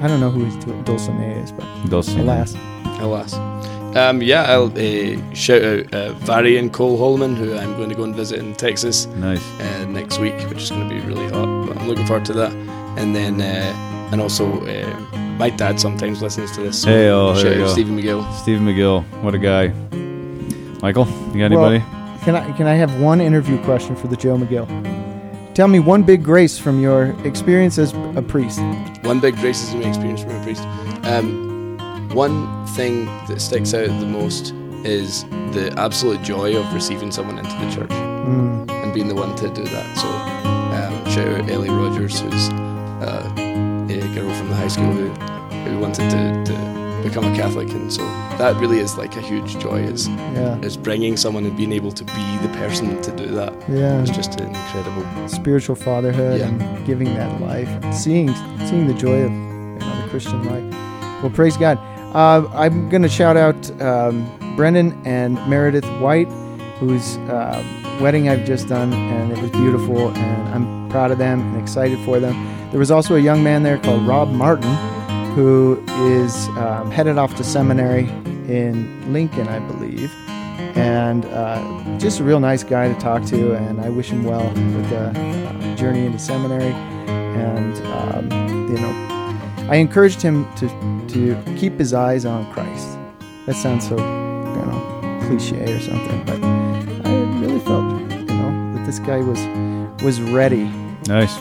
I don't know who his Dulcinea is, but Dulcinea. alas, Alas. Um, yeah, I'll uh, shout out uh, Vary and Cole Holman, who I'm going to go and visit in Texas Nice. uh, next week, which is going to be really hot. But I'm looking forward to that. And then, uh, and also, uh, my dad sometimes listens to this. so Hey, oh, there shout you out go. Stephen McGill. Stephen McGill. What a guy. Michael, you got Well- anybody? can I can I have one interview question for the Joe McGill? Tell me one big grace from your experience as a priest. One big racism experience from a priest. Um, one thing that sticks out the most is the absolute joy of receiving someone into the church Mm, and being the one to do that. So, um, shout out Ellie Rogers, who's uh, a girl from the high school who, who wanted to, to become a Catholic, and so that really is like a huge joy. Is yeah, is bringing someone and being able to be the person to do that. yeah. It's just incredible. spiritual fatherhood Yeah. and giving that life, and seeing seeing the joy of you know, the Christian life. Well, praise God. Uh, I'm going to shout out um, and Meredith White, whose uh, wedding I've just done, and it was beautiful, and I'm proud of them and excited for them. There was also a young man there called Rob Martin, who is um, headed off to seminary in Lincoln, I believe, and uh, just a real nice guy to talk to. And I wish him well with the uh, journey into seminary. And um, you know, I encouraged him to to keep his eyes on Christ. That sounds so you know cliche or something, but I really felt you know that this guy was was ready. Nice.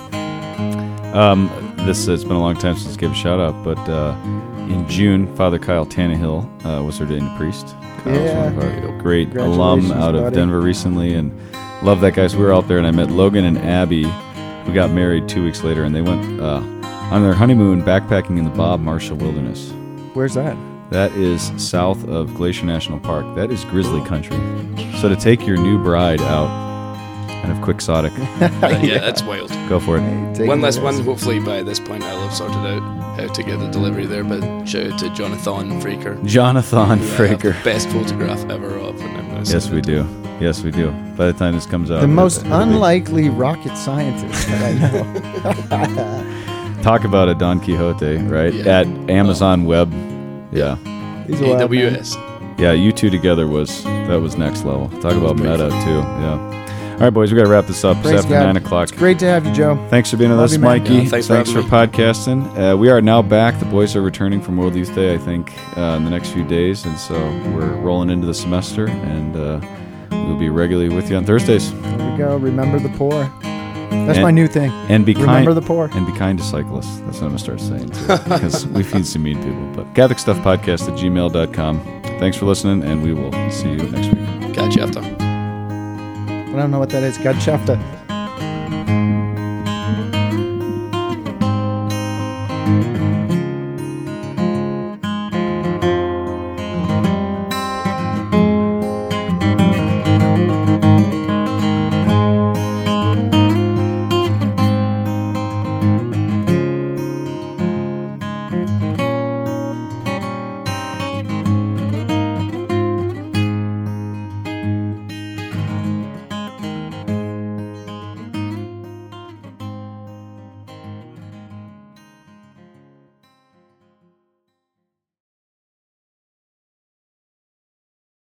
Um, this it's been a long time since I gave a shout out, but uh, in June, Father Kyle Tannehill uh, was ordained a priest. Kyle's Yeah. one of our great alum out of buddy. Denver recently, and love that guy. So we were out there, and I met Logan and Abby, who got married two weeks later, and they went uh, on their honeymoon backpacking in the Bob Marshall Wilderness. Where's that? That is south of Glacier National Park. That is grizzly country. So to take your new bride out, kind of quixotic, yeah, that's wild. go for it. Hey, One it last one. Hopefully by this point I'll have sorted out how to get the delivery there. But shout out to Jonathan Fraker. Jonathan who I have the Fraker. best photograph ever of. And I'm Yes, we it. do. Yes, we do. By the time this comes out, The most unlikely rocket scientist that I know. talk about a Don Quixote, right? Yeah. At Amazon Web. Yeah. He's a man. AWS. Yeah, you two together was that was next level. Talk about pretty meta too. Yeah. All right, boys, we got to wrap this up. It's after God. nine o'clock. It's great to have you, Joe. Thanks for being with Love us, you. Mikey. Yeah, thanks for having me. podcasting. Uh, we are now back. The boys are returning from World Youth Day, I think, uh, in the next few days, and so we're rolling into the semester, and uh, we'll be regularly with you on Thursdays. There we go. Remember the poor. That's And- my new thing. And be kind. Remember the poor. and be kind to cyclists. That's what I'm gonna start saying too, because we feed some mean people. But Catholic Stuff Podcast at gmail.com. Thanks for listening, and we will see you next week. Catch you after. I don't know what that is. God Shafta.